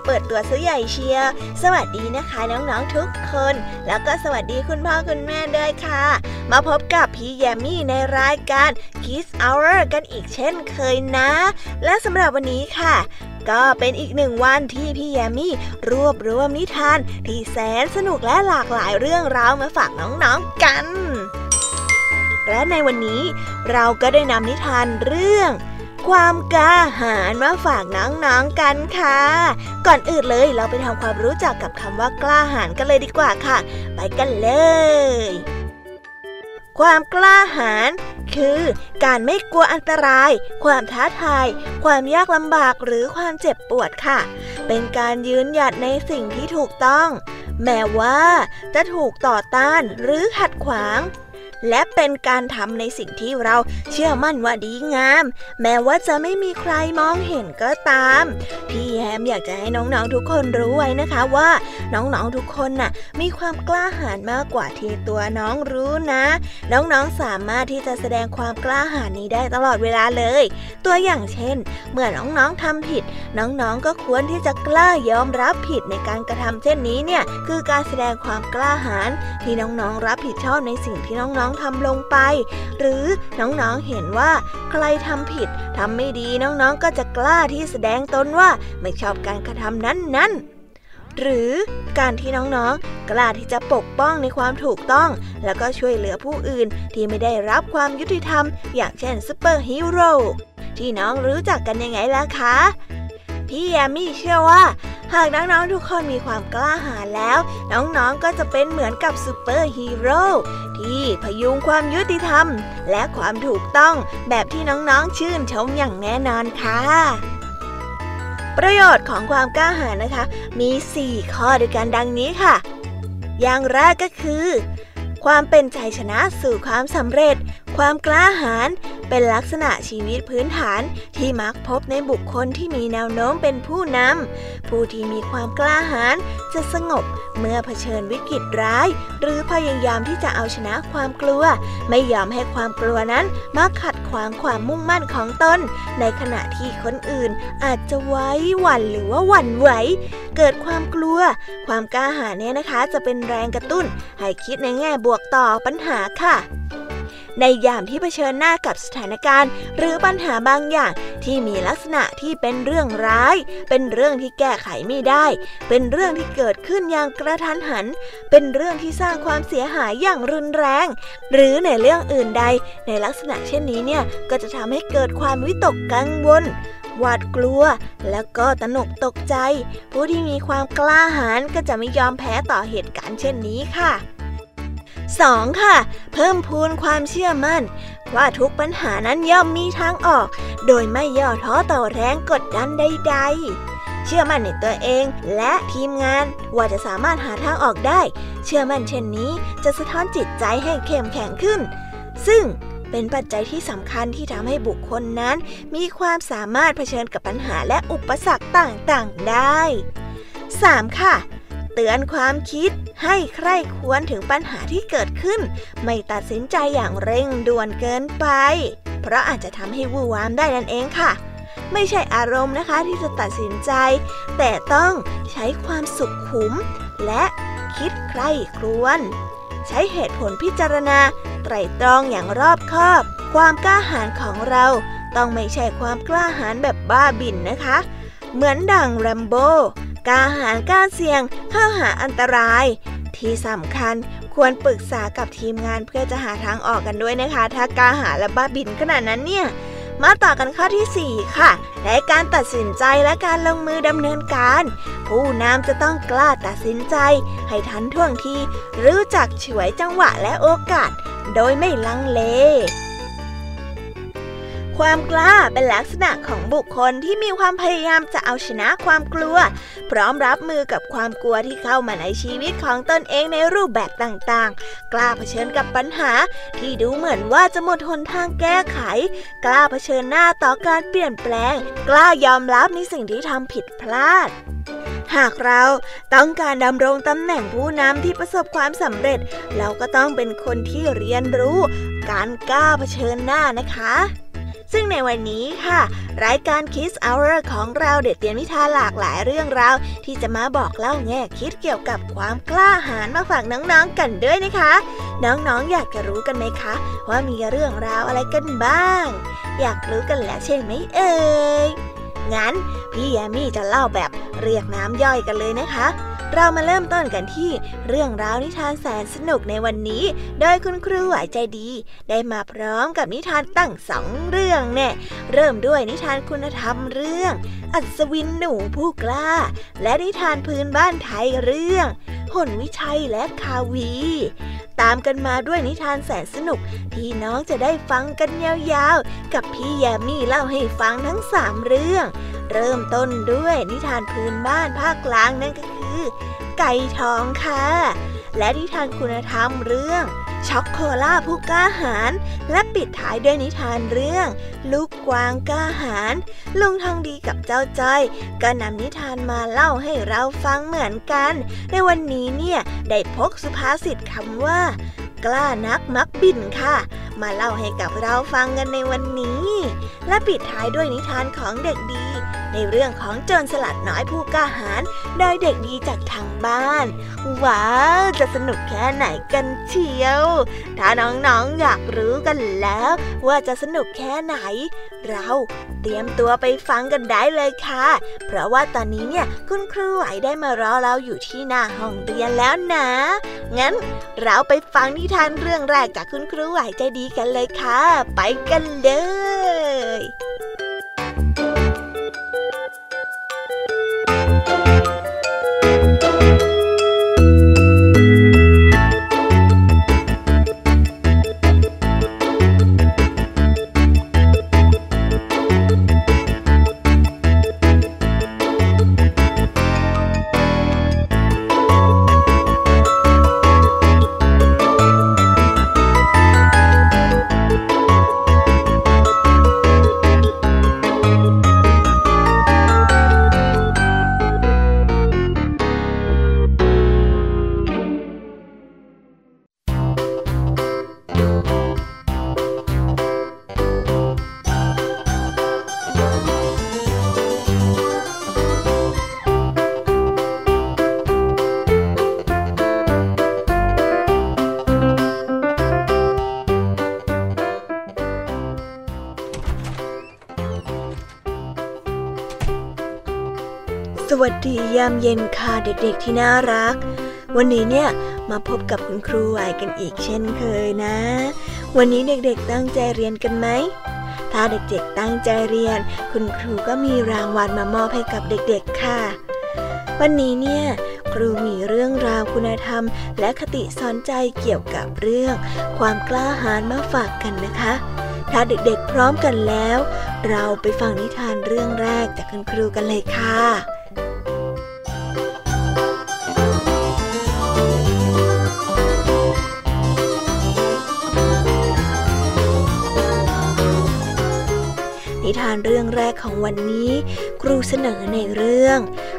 นี้เปิดตัวซื้อใหญ่เชียร์สวัสดีนะคะน้องๆทุกคน แล้วก็สวัสดีคุณพ่อคุณแม่ด้วยค่ะ มาพบกับพี่แยมมี่ในรายการ Kiss Hour กันอีกเช่นเคยนะ และสำหรับวันนี้ค่ะก็เป็นอีกหนึ่งวันที่พี่แยมมี่รวบรวมนิทาน ที่แสนสนุกและหลากหลายเรื่องราวมาฝากน้องๆกัน และในวันนี้เราก็ได้นำนิทานเรื่อง ความกล้าหาญมาฝากน้องๆกันค่ะ ก่อนอื่นเลยเราไปทำความรู้จักกับคำว่ากล้าหาญกันเลยดีกว่าค่ะ ไปกันเลย ความกล้าหาญคือการไม่กลัวอันตราย ความท้าทาย ความยากลำบากหรือความเจ็บปวดค่ะ เป็นการยืนหยัดในสิ่งที่ถูกต้อง แม้ว่าจะถูกต่อต้านหรือขัดขวาง และเป็นการทำในสิ่งที่เราเชื่อมั่นว่าดีงาม แม้ว่าจะไม่มีใครมองเห็นก็ตาม พี่แฮมอยากจะให้น้องๆทุกคนรู้ไว้นะคะว่า น้องๆทุกคนน่ะ มีความกล้าหาญมากกว่าที่ตัวน้องรู้นะ น้องๆสามารถที่จะแสดงความกล้าหาญนี้ได้ตลอดเวลาเลย ตัวอย่างเช่น เมื่อน้องๆทำผิด น้องๆก็ควรที่จะกล้ายอมรับผิดในการกระทำเช่นนี้เนี่ยคือการแสดงความกล้าหาญที่น้องๆรับผิดชอบในสิ่งที่น้องๆทำลงไป หรือน้องๆเห็นว่าใครทำผิดทำไม่ดีน้องๆก็จะกล้าที่แสดงตนว่าไม่ชอบการกระทำนั้นๆหรือการที่น้องๆ กล้าที่จะปกป้องในความถูกต้อง แล้วก็ช่วยเหลือผู้อื่นที่ไม่ได้รับความยุติธรรม อย่างเช่นซูเปอร์ฮีโร่ที่น้องรู้จักกันยังไงล่ะคะ พี่แยมมี่เชื่อว่า หากน้องๆทุกคนมีความกล้าหาญแล้ว น้องๆก็จะเป็นเหมือนกับซูเปอร์ฮีโร่ที่ผดุงความยุติธรรม และความถูกต้องแบบที่น้องๆชื่นชมอย่างแน่นอนค่ะประโยชน์ของความกล้าหาญนะคะ มี 4 ข้อด้วยกันดังนี้ค่ะ อย่างแรกก็คือ ความเป็นใจชนะสู่ความสำเร็จความกล้าหาญเป็นลักษณะชีวิตพื้นฐานที่มักพบในบุคคลที่มีแนวโน้มเป็นผู้นำ ผู้ที่มีความกล้าหาญจะสงบเมื่อเผชิญวิกฤตร้าย หรือพยายามที่จะเอาชนะความกลัว ไม่ยอมให้ความกลัวนั้นมาขัดขวางความมุ่งมั่นของตน ในขณะที่คนอื่นอาจจะไว้หวั่นหรือว่าหวั่นไหว เกิดความกลัว ความกล้าหาญเนี่ยนะคะ จะเป็นแรงกระตุ้น ให้คิดในแง่บวกต่อปัญหาค่ะ ในยามที่เผชิญหน้ากับสถานการณ์ หรือปัญหาบางอย่างที่มีลักษณะที่เป็นเรื่องร้าย เป็นเรื่องที่แก้ไขไม่ได้ เป็นเรื่องที่เกิดขึ้นอย่างกระทันหัน เป็นเรื่องที่สร้างความเสียหายอย่างรุนแรง หรือในเรื่องอื่นใด ในลักษณะเช่นนี้เนี่ยก็จะทำให้เกิดความวิตกกังวลหวาดกลัวแล้วก็ตนกตกใจ ผู้ที่มีความกล้าหาญก็จะไม่ยอมแพ้ต่อเหตุการณ์เช่นนี้ค่ะ 2. ค่ะ เพิ่มพูนความเชื่อมั่น ว่าทุกปัญหานั้นย่อมมีทางออก โดยไม่ย่อท้อต่อแรงกดดันใด ๆเชื่อมั่นในตัวเองและทีมงานว่าจะสามารถหาทางออกได้ เชื่อมั่นเช่นนี้จะสะท้อนจิตใจให้เข้มแข็งขึ้น ซึ่งเป็นปัจจัยที่สำคัญที่ทำให้บุคคลนั้น มีความสามารถเผชิญกับปัญหาและอุปสรรคต่างๆได้ 3. ค่ะ เตือนความคิด ให้ใคร่ควรถึงปัญหาที่เกิดขึ้น ไม่ตัดสินใจอย่างเร่งด่วนเกินไป เพราะอาจจะทำให้วูวามได้นั่นเองค่ะไม่ใช่อารมณ์นะคะที่จะตัดสินใจ แต่ต้องใช้ความสุขขุม และคิดใคร่ครวญใช้เหตุผลพิจารณา ไตรตรองอย่างรอบคอบ ความกล้าหาญของเราต้องไม่ใช่ความกล้าหาญแบบบ้าบิ่นนะคะ เหมือนดังแรมโบ กล้าหาญกล้าเสี่ยงเข้าหาอันตราย ที่สำคัญควรปรึกษากับทีมงานเพื่อจะหาทางออกกันด้วยนะคะ ถ้ากล้าหาและบ้าบินขนาดนั้นเนี่ยมาต่อกันข้อที่ 4 ค่ะ ในการตัดสินใจและการลงมือดำเนินการ ผู้นำจะต้องกล้าตัดสินใจ ให้ทันท่วงทีรู้จักฉวยจังหวะและโอกาส โดยไม่ลังเล ความกล้าเป็นลักษณะของบุคคลที่มีความพยายามจะเอาชนะความกลัว พร้อมรับมือกับความกลัวที่เข้ามาในชีวิตของตนเองในรูปแบบต่างๆ กล้าเผชิญกับปัญหา ที่ดูเหมือนว่าจะหมดหนทางแก้ไข กล้าเผชิญหน้าต่อการเปลี่ยนแปลง กล้ายอมรับในสิ่งที่ทำผิดพลาดหากเราต้องการดำรงตำแหน่งผู้นำที่ประสบความสำเร็จ เราก็ต้องเป็นคนที่เรียนรู้ การกล้าเผชิญหน้านะคะ ซึ่งในวันนี้ค่ะ รายการ Kids Hour ของเราเด็ดเตรียมนิทานหลากหลายเรื่องราว ที่จะมาบอกเล่าแง่คิดเกี่ยวกับความกล้าหาญมาฝากน้องๆกันด้วยนะคะ น้องๆออยากจะรู้กันไหมคะ ว่ามีเรื่องราวอะไรกันบ้าง อยากรู้กันแล้วใช่ไหมเอ่ยงั้นพี่แยมี่จะเล่าแบบเรียกน้ำย่อยกันเลยนะคะ เรามาเริ่มต้นกันที่เรื่องราวนิทานแสนสนุกในวันนี้ โดยคุณครูไหวใจดี ได้มาพร้อมกับนิทานตั้งสองเรื่องแน่เริ่มด้วยนิทานคุณธรรมเรื่อง อัศวินหนูผู้กล้า และนิทานพื้นบ้านไทยเรื่องหนวิชัยและคาวี ตามกันมาด้วยนิทานแสนสนุกที่น้องจะได้ฟังกันยาวๆ กับพี่แยมมี่เล่าให้ฟังทั้งสามเรื่อง เริ่มต้นด้วยนิทานพื้นบ้านภาคกลางนั่นก็คื อ ไก่ทองค่ะ และนิทานคุณธรรมเรื่องช็อกโคล่าผู้กล้าหาญและปิดท้ายด้วยนิทานเรื่อง ลูกกวางกล้าหาญลุงทองดีกับเจ้าจ้อยก็นำนิทานมาเล่าให้เราฟังเหมือนกัน ในวันนี้เนี่ย ได้พกสุภาษิตคำว่า กล้านักมักบินค่ะ มาเล่าให้กับเราฟังกันในวันนี้ และปิดท้ายด้วยนิทานของเด็กดี ในเรื่องของโจรสลัดน้อยผู้กล้าหาญโดยเด็กดีจากทางบ้าน ว้าวจะสนุกแค่ไหนกันเชียว ถ้าน้องๆอยากรู้กันแล้ว ว่าจะสนุกแค่ไหน เราเตรียมตัวไปฟังกันได้เลยค่ะ เพราะว่าตอนนี้เนี่ยคุณครูไหวได้มารอเราอยู่ที่หน้าห้องเรียนแล้วนะ งั้นเราไปฟังนิทานเรื่องแรกจากคุณครูไหวใจดีกันเลยค่ะ ไปกันเลย เด็กๆที่น่ารัก วันนี้เนี่ยมาพบกับคุณครูไหวกันอีกเช่นเคยนะ วันนี้เด็กๆตั้งใจเรียนกันไหม ถ้าเด็กๆตั้งใจเรียน คุณครูก็มีรางวัลมามอบให้กับเด็กๆค่ะ วันนี้เนี่ยครูมีเรื่องราวคุณธรรม และคติสอนใจเกี่ยวกับเรื่อง ความกล้าหาญมาฝากกันนะคะ ถ้าเด็กๆพร้อมกันแล้ว เราไปฟังนิทานเรื่องแรกจากคุณครูกันเลยค่ะ นิทานเรื่องแรกของวันนี้ ครูเสนอในเรื่อง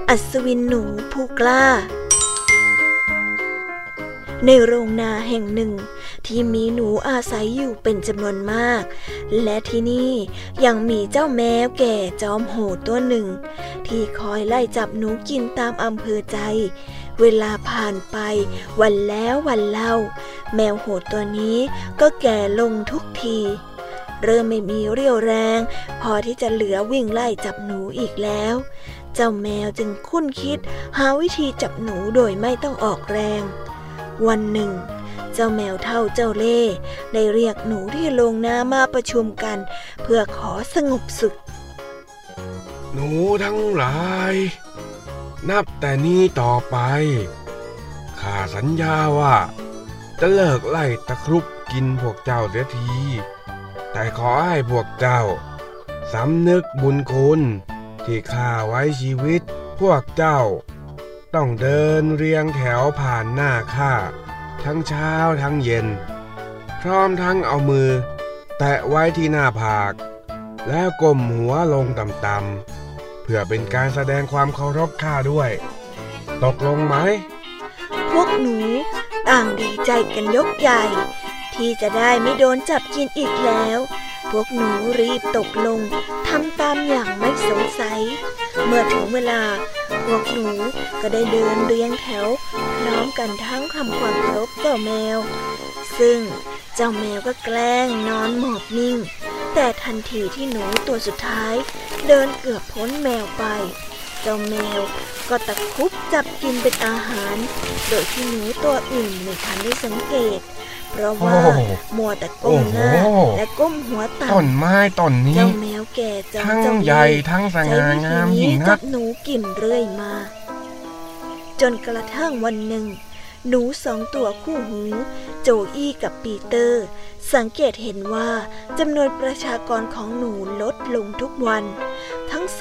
อัศวินหนูผู้กล้า ในโรงนาแห่งหนึ่ง ที่มีหนูอาศัยอยู่เป็นจำนวนมาก และที่นี่ยังมีเจ้าแมวแก่จอมโหดตัวหนึ่ง ที่คอยไล่จับหนูกินตามอำเภอใจเวลาผ่านไปวันแล้ววันเล่า แมวโหดตัวนี้ก็แก่ลงทุกที เริ่มไม่มีเรี่ยวแรง พอที่จะเหลือวิ่งไล่จับหนูอีกแล้ว เจ้าแมวจึงคุ้นคิด หาวิธีจับหนูโดยไม่ต้องออกแรง วันหนึ่ง เจ้าแมวเท่าเจ้าเล่ ได้เรียกหนูที่โรงน้ามาประชุมกัน เพื่อขอสงบศึก หนูทั้งหลาย นับแต่นี้ต่อไปข้าสัญญาว่า จะเลิกไล่ตะครุบกินพวกเจ้าเสียที แต่ขอให้พวกเจ้าสำนึกบุญคุณ ที่ข้าไว้ชีวิตพวกเจ้า ต้องเดินเรียงแถวผ่านหน้าข้า ทั้งเช้าทั้งเย็น พร้อมทั้งเอามือ แตะไว้ที่หน้าผาก แล้วก้มหัวลงต่ำๆเพื่อเป็นการแสดงความเคารพข้าด้วย ตกลงไหม พวกหนูต่างดีใจกันยกใหญ่ ที่จะได้ไม่โดนจับกินอีกแล้ว พวกหนูรีบตกลงทำตามอย่างไม่สงสัย เมื่อถึงเวลา พวกหนูก็ได้เดินเรียงแถว พร้อมกันทั้งทำความเคารพเจ้าแมว ซึ่งเจ้าแมวก็แกล้งนอนหมอบนิ่ง แต่ทันทีที่หนูตัวสุดท้าย เดินเกือบพ้นแมวไป เจ้าแมว ก็ตะครุบจับกินเป็นอาหาร โดยที่หนูตัวอื่นไม่ทันได้สังเกต เพราะว่าโอ้โหมัวแต่ก้มหน้าโอ้โหและก้มหัวต่ต้นไม้ต้นำนี้เจ้าแมวแก่จอมทั้งเจ้าใหญ่เล่ห์ทั้งสใช้ง่าวิธีงามนี้ยิ่งจันับกหนูกินเรื่อยมา จนกระทั่งวันหนึ่งหนูสองตัวคู่หู โจอี้กับปีเตอร์ สังเกตเห็นว่าจำนวนประชากรของหนูลดลงทุกวันทั้ง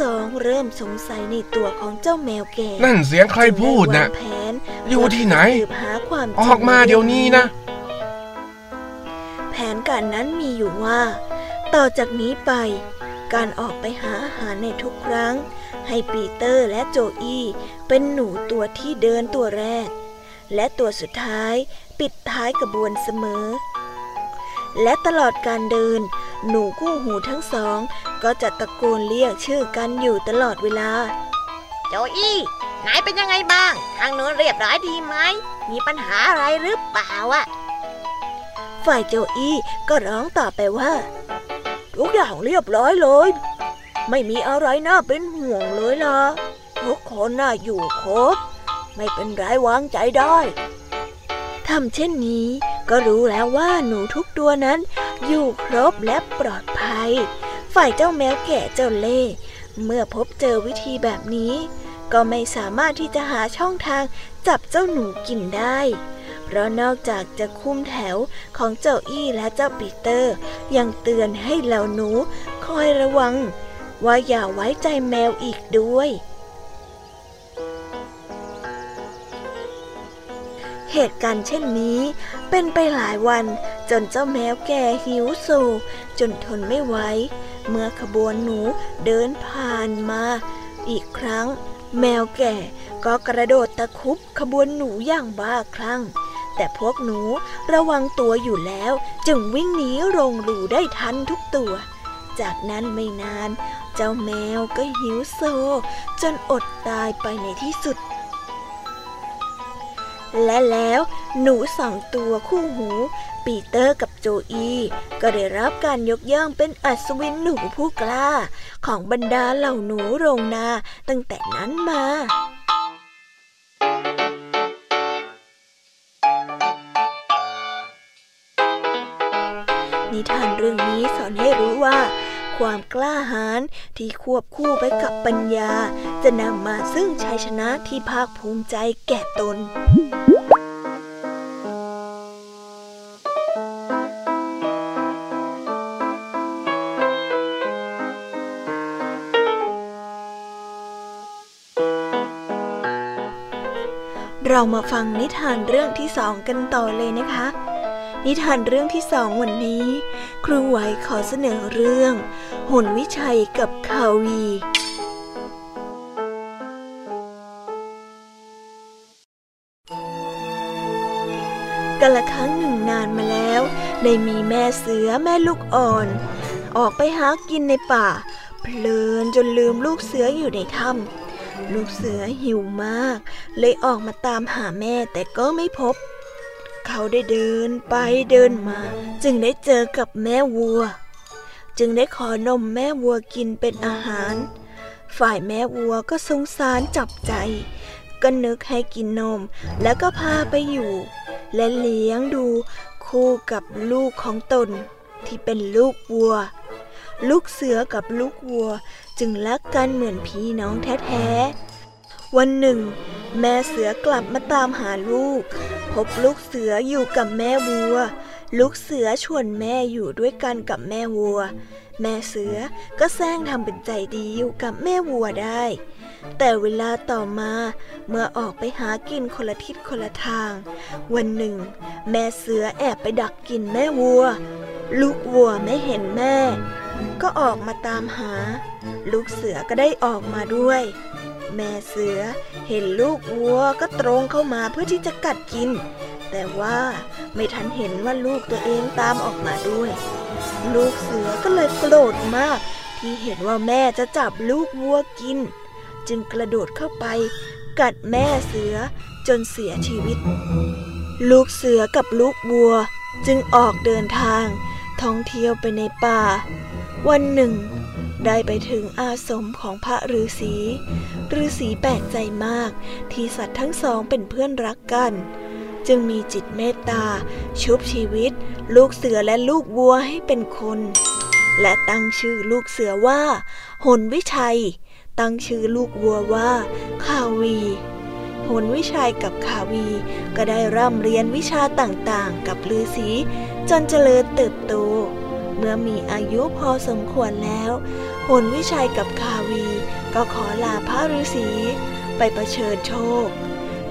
สองเริ่มสงสัยในตัวของเจ้าแมวแก่ นั่นเสียงใครพูดจึงไวานะงแผนอยู่ที่ไหนสืบหาความจริงออกมาเดี๋ยวนี้นะ แผนการนั้นมีอยู่ว่า ต่อจากนี้ไป การออกไปหาอาหารในทุกครั้ง ให้ปีเตอร์และโจอี้เป็นหนูตัวที่เดินตัวแรก และตัวสุดท้ายปิดท้ายกระบวนเสมอ และตลอดการเดิน หนูคู่หูทั้งสอง ก็จะตะโกนเรียกชื่อกันอยู่ตลอดเวลา โจอี้นายเป็นยังไงบ้าง ทางโน้นเรียบร้อยดีไหม มีปัญหาอะไรหรือเปล่าอะฝ่ายโจอี้ก็ร้องต่อไปว่า ทุกอย่างเรียบร้อยเลย ไม่มีอะไรน่าเป็นห่วงเลยล่ะทุกคนน่าอยู่ครบ ไม่เป็นไรวางใจได้ ทำเช่นนี้ ก็รู้แล้วว่าหนูทุกตัวนั้น อยู่ครบและปลอดภัย ฝ่ายเจ้าแมวแก่เจ้าเล่ห์เมื่อพบเจอวิธีแบบนี้ ก็ไม่สามารถที่จะหาช่องทางจับเจ้าหนูกินได้ เพราะนอกจากจะคุมแถวของเจ้าอี้และเจ้าปีเตอร์ ยังเตือนให้เหล่าหนูคอยระวัง ว่าอย่าไว้ใจแมวอีกด้วย เหตุการณ์เช่นนี้เป็นไปหลายวันจนเจ้าแมวแก่หิวโซจนทนไม่ไหวเมื่อขบวนหนูเดินผ่านมา อีกครั้ง แมวแก่ก็กระโดดตะคุบขบวนหนูอย่างบ้าคลั่ง แต่พวกหนูระวังตัวอยู่แล้วจึงวิ่งหนีโรงรูได้ทันทุกตัว จากนั้นไม่นาน เจ้าแมวก็หิวโซ จนอดตายไปในที่สุด และแล้วหนูสองตัวคู่หู ปีเตอร์กับโจอี ก็ได้รับการยกย่องเป็นอัศวินหนูผู้กล้า ของบรรดาเหล่าหนูโรงนาตั้งแต่นั้นมานิทานเรื่องนี้สอนให้รู้ว่า ความกล้าหาญที่ควบคู่ไปกับปัญญา จะนำมาซึ่งชัยชนะที่ภาคภูมิใจแก่ตนเรามาฟังนิทานเรื่องที่สองกันต่อเลยนะคะ นิทานเรื่องที่สองวันนี้ ครูไหวขอเสนอเรื่องหุ่นวิชัยกับคาวีกันละครั้งหนึ่งนานมาแล้ว ได้มีแม่เสือแม่ลูกอ่อน ออกไปหากินในป่า เพลินจนลืมลูกเสืออยู่ในถ้ำลูกเสือหิวมาก เลยออกมาตามหาแม่แต่ก็ไม่พบ เขาได้เดินไปเดินมา จึงได้เจอกับแม่วัว จึงได้ขอนมแม่วัวกินเป็นอาหาร ฝ่ายแม่วัวก็สงสารจับใจ ก็นึกให้กินนมแล้วก็พาไปอยู่ และเลี้ยงดูคู่กับลูกของตน ที่เป็นลูกวัว ลูกเสือกับลูกวัวจึงรักกันเหมือนพี่น้องแท้ๆวันหนึ่ง แม่เสือกลับมาตามหาลูก พบลูกเสืออยู่กับแม่วัว ลูกเสือชวนแม่อยู่ด้วยกันกับแม่วัว แม่เสือก็แซงทำเป็นใจดีอยู่กับแม่วัวได้ แต่เวลาต่อมาเมื่อออกไปหากินคนละทิศคนละทาง วันหนึ่ง แม่เสือแอบไปดักกินแม่วัว ลูกวัวไม่เห็นแม่ ก็ออกมาตามหา ลูกเสือก็ได้ออกมาด้วย แม่เสือ เห็นลูกวัวก็ตรงเข้ามาเพื่อที่จะกัดกิน แต่ว่าไม่ทันเห็นว่าลูกตัวเองตามออกมาด้วย ลูกเสือก็เลยโกรธมาก ที่เห็นว่าแม่จะจับลูกวัวกิน จึงกระโดดเข้าไป กัดแม่เสือจนเสียชีวิต ลูกเสือกับลูกวัวจึงออกเดินทาง ท่องเที่ยวไปในป่า วันหนึ่ง ได้ไปถึงอาสมของพระฤาษีฤาษีแปลกใจมากที่สัตว์ทั้งสองเป็นเพื่อนรักกัน จึงมีจิตเมตตา ชุบชีวิต ลูกเสือและลูกวัวให้เป็นคน และตั้งชื่อลูกเสือว่า หนวิชัย ตั้งชื่อลูกวัวว่าคาวีหนวิชัยกับคาวี ก็ได้ร่ำเรียนวิชาต่างๆ กับฤาษีจนเจริญเติบโต เมื่อมีอายุพอสมควรแล้วหนวิชัยกับคาวีก็ขอลาพระฤาษีไปประเชิญโชค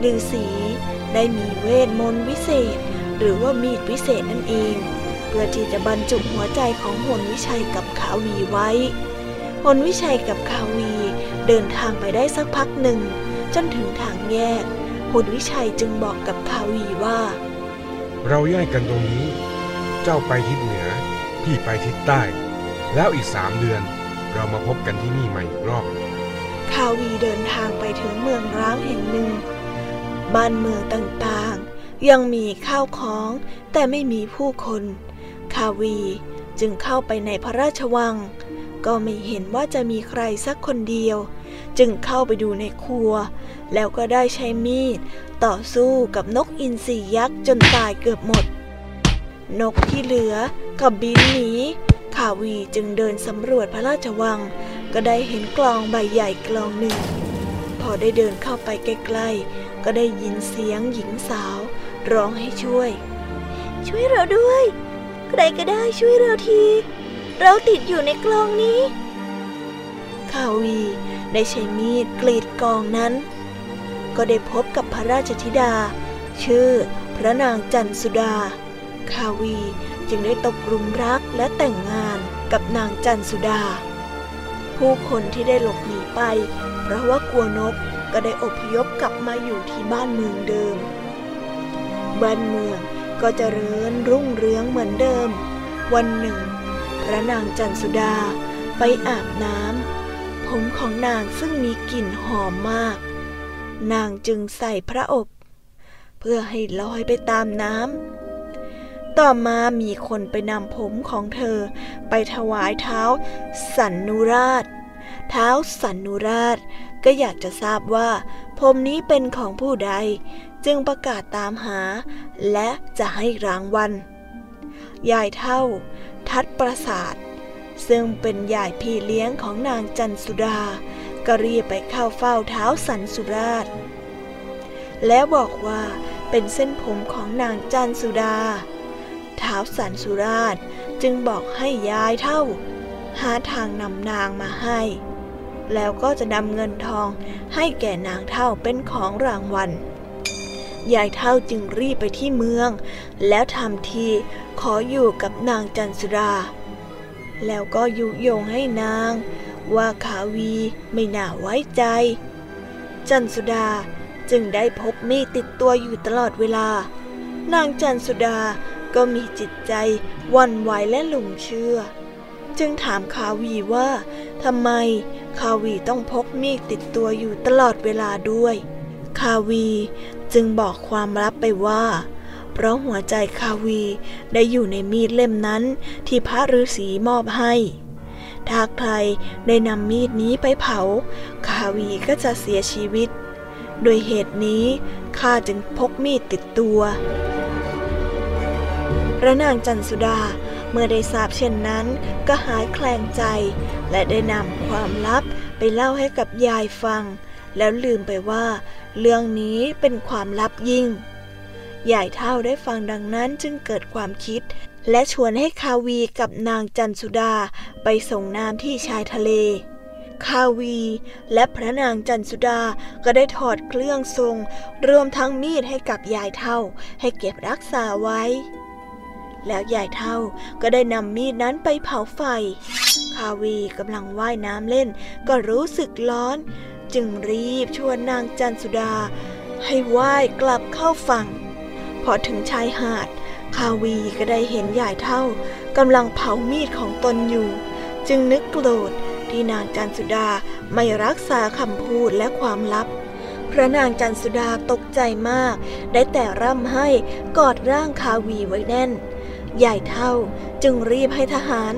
ฤาษีได้มีเวทมนต์วิเศษ หรือว่ามีดวิเศษนั่นเอง เพื่อที่จะบรรจุหัวใจของหนวิชัยกับคาวีไว้หนวิชัยกับคาวีเดินทางไปได้สักพักหนึ่ง จนถึงทางแยกหนวิชัยจึงบอกกับคาวีว่า เราแยกกันตรงนี้ เจ้าไปทิศเหนือ พี่ไปทิศใต้ แล้วอีกสามเดือนเรามาพบกันที่นี่ใหม่อีกรอบ คาวีเดินทางไปถึงเมืองร้างแห่งหนึ่ง บ้านเมืองต่างๆ ยังมีข้าวของ แต่ไม่มีผู้คน คาวีจึงเข้าไปในพระราชวัง ก็ไม่เห็นว่าจะมีใครสักคนเดียว จึงเข้าไปดูในครัว แล้วก็ได้ใช้มีด ต่อสู้กับนกอินทรียักษ์จนตายเกือบหมด นกที่เหลือ ก็บินหนีคาวีจึงเดินสำรวจพระราชวัง ก็ได้เห็นกลองใบใหญ่กลองหนึ่ง พอได้เดินเข้าไปใกล้ๆ ก็ได้ยินเสียงหญิงสาว ร้องให้ช่วย ช่วยเราด้วย ใครก็ได้ช่วยเราที เราติดอยู่ในกลองนี้คาวีได้ใช้มีดกรีดกลองนั้น ก็ได้พบกับพระราชธิดา ชื่อพระนางจันสุดาคาวี จึงได้ตกลุมรักและแต่งงานกับนางจันสุดา ผู้คนที่ได้หลบหนีไป เพราะว่ากลัวนกก็ได้อพยพกลับมาอยู่ที่บ้านเมืองเดิม บ้านเมืองก็จเจริญรุ่งเรืองเหมือนเดิม วันหนึ่ง พระนางจันสุดาไปอาบน้ำผมของนางซึ่งมีกลิ่นหอมมาก นางจึงใส่พระอบ เพื่อให้ลอยไปตามน้ำ ต่อมามีคนไปนำผมของเธอ ไปถวายเท้าสันนุราช เท้าสันนุราช ก็อยากจะทราบว่า ผมนี้เป็นของผู้ใด จึงประกาศตามหา และจะให้รางวัลยายเท่า ทัดประสาท ซึ่งเป็นยายพี่เลี้ยงของนางจันสุดา ก็รีบไปเข้าเฝ้าเท้าสันสุราช แล้วบอกว่าเป็นเส้นผมของนางจันสุดา ท้าวสันสุราชจึงบอกให้ยายเท่า หาทางนำนางมาให้ แล้วก็จะนำเงินทองให้แก่นางเท่าเป็นของรางวัลยายเท่าจึงรีบไปที่เมือง แล้วทำทีขออยู่กับนางจันสุดาแล้วก็ยุยงให้นาง ว่าขาวีไม่น่าไว้ใจ จันสุดาจึงได้พกมีดติดตัวอยู่ตลอดเวลา นางจันสุดา ก็มีจิตใจหวั่นไหวและหลงเชื่อ จึงถามคาวีว่าทำไมคาวีต้องพกมีดติดตัวอยู่ตลอดเวลาด้วย คาวีจึงบอกความลับไปว่า เพราะหัวใจคาวีได้อยู่ในมีดเล่มนั้นที่พระฤาษีมอบให้ถ้าใครได้นำมีดนี้ไปเผา คาวีก็จะเสียชีวิต โดยเหตุนี้ข้าจึงพกมีดติดตัว พระนางจันสุดาเมื่อได้ทราบเช่นนั้น ก็หายแคลงใจ และได้นำความลับไปเล่าให้กับยายฟัง แล้วลืมไปว่า เรื่องนี้เป็นความลับยิ่งยายเท่าได้ฟังดังนั้นจึงเกิดความคิด และชวนให้คาวีกับนางจันสุดาไปส่งน้ำที่ชายทะเล คาวีและพระนางจันสุดาก็ได้ถอดเครื่องทรง รวมทั้งมีดให้กับยายเฒ่า ให้เก็บรักษาไว้ แล้วยายเฒ่าก็ได้นำมีดนั้นไปเผาไฟ คาวีกำลังว่ายน้ำเล่น ก็รู้สึกร้อน จึงรีบชวนนางจันสุดา ให้ว่ายกลับเข้าฝั่ง พอถึงชายหาด คาวีก็ได้เห็นยายเฒ่ากำลังเผามีดของตนอยู่ จึงนึกโกรธที่นางจันสุดาไม่รักษาคำพูดและความลับพระนางจันสุดาตกใจมาก ได้แต่ร่ำให้กอดร่างคาวีไว้แน่น ยายเท่าจึงรีบให้ทหาร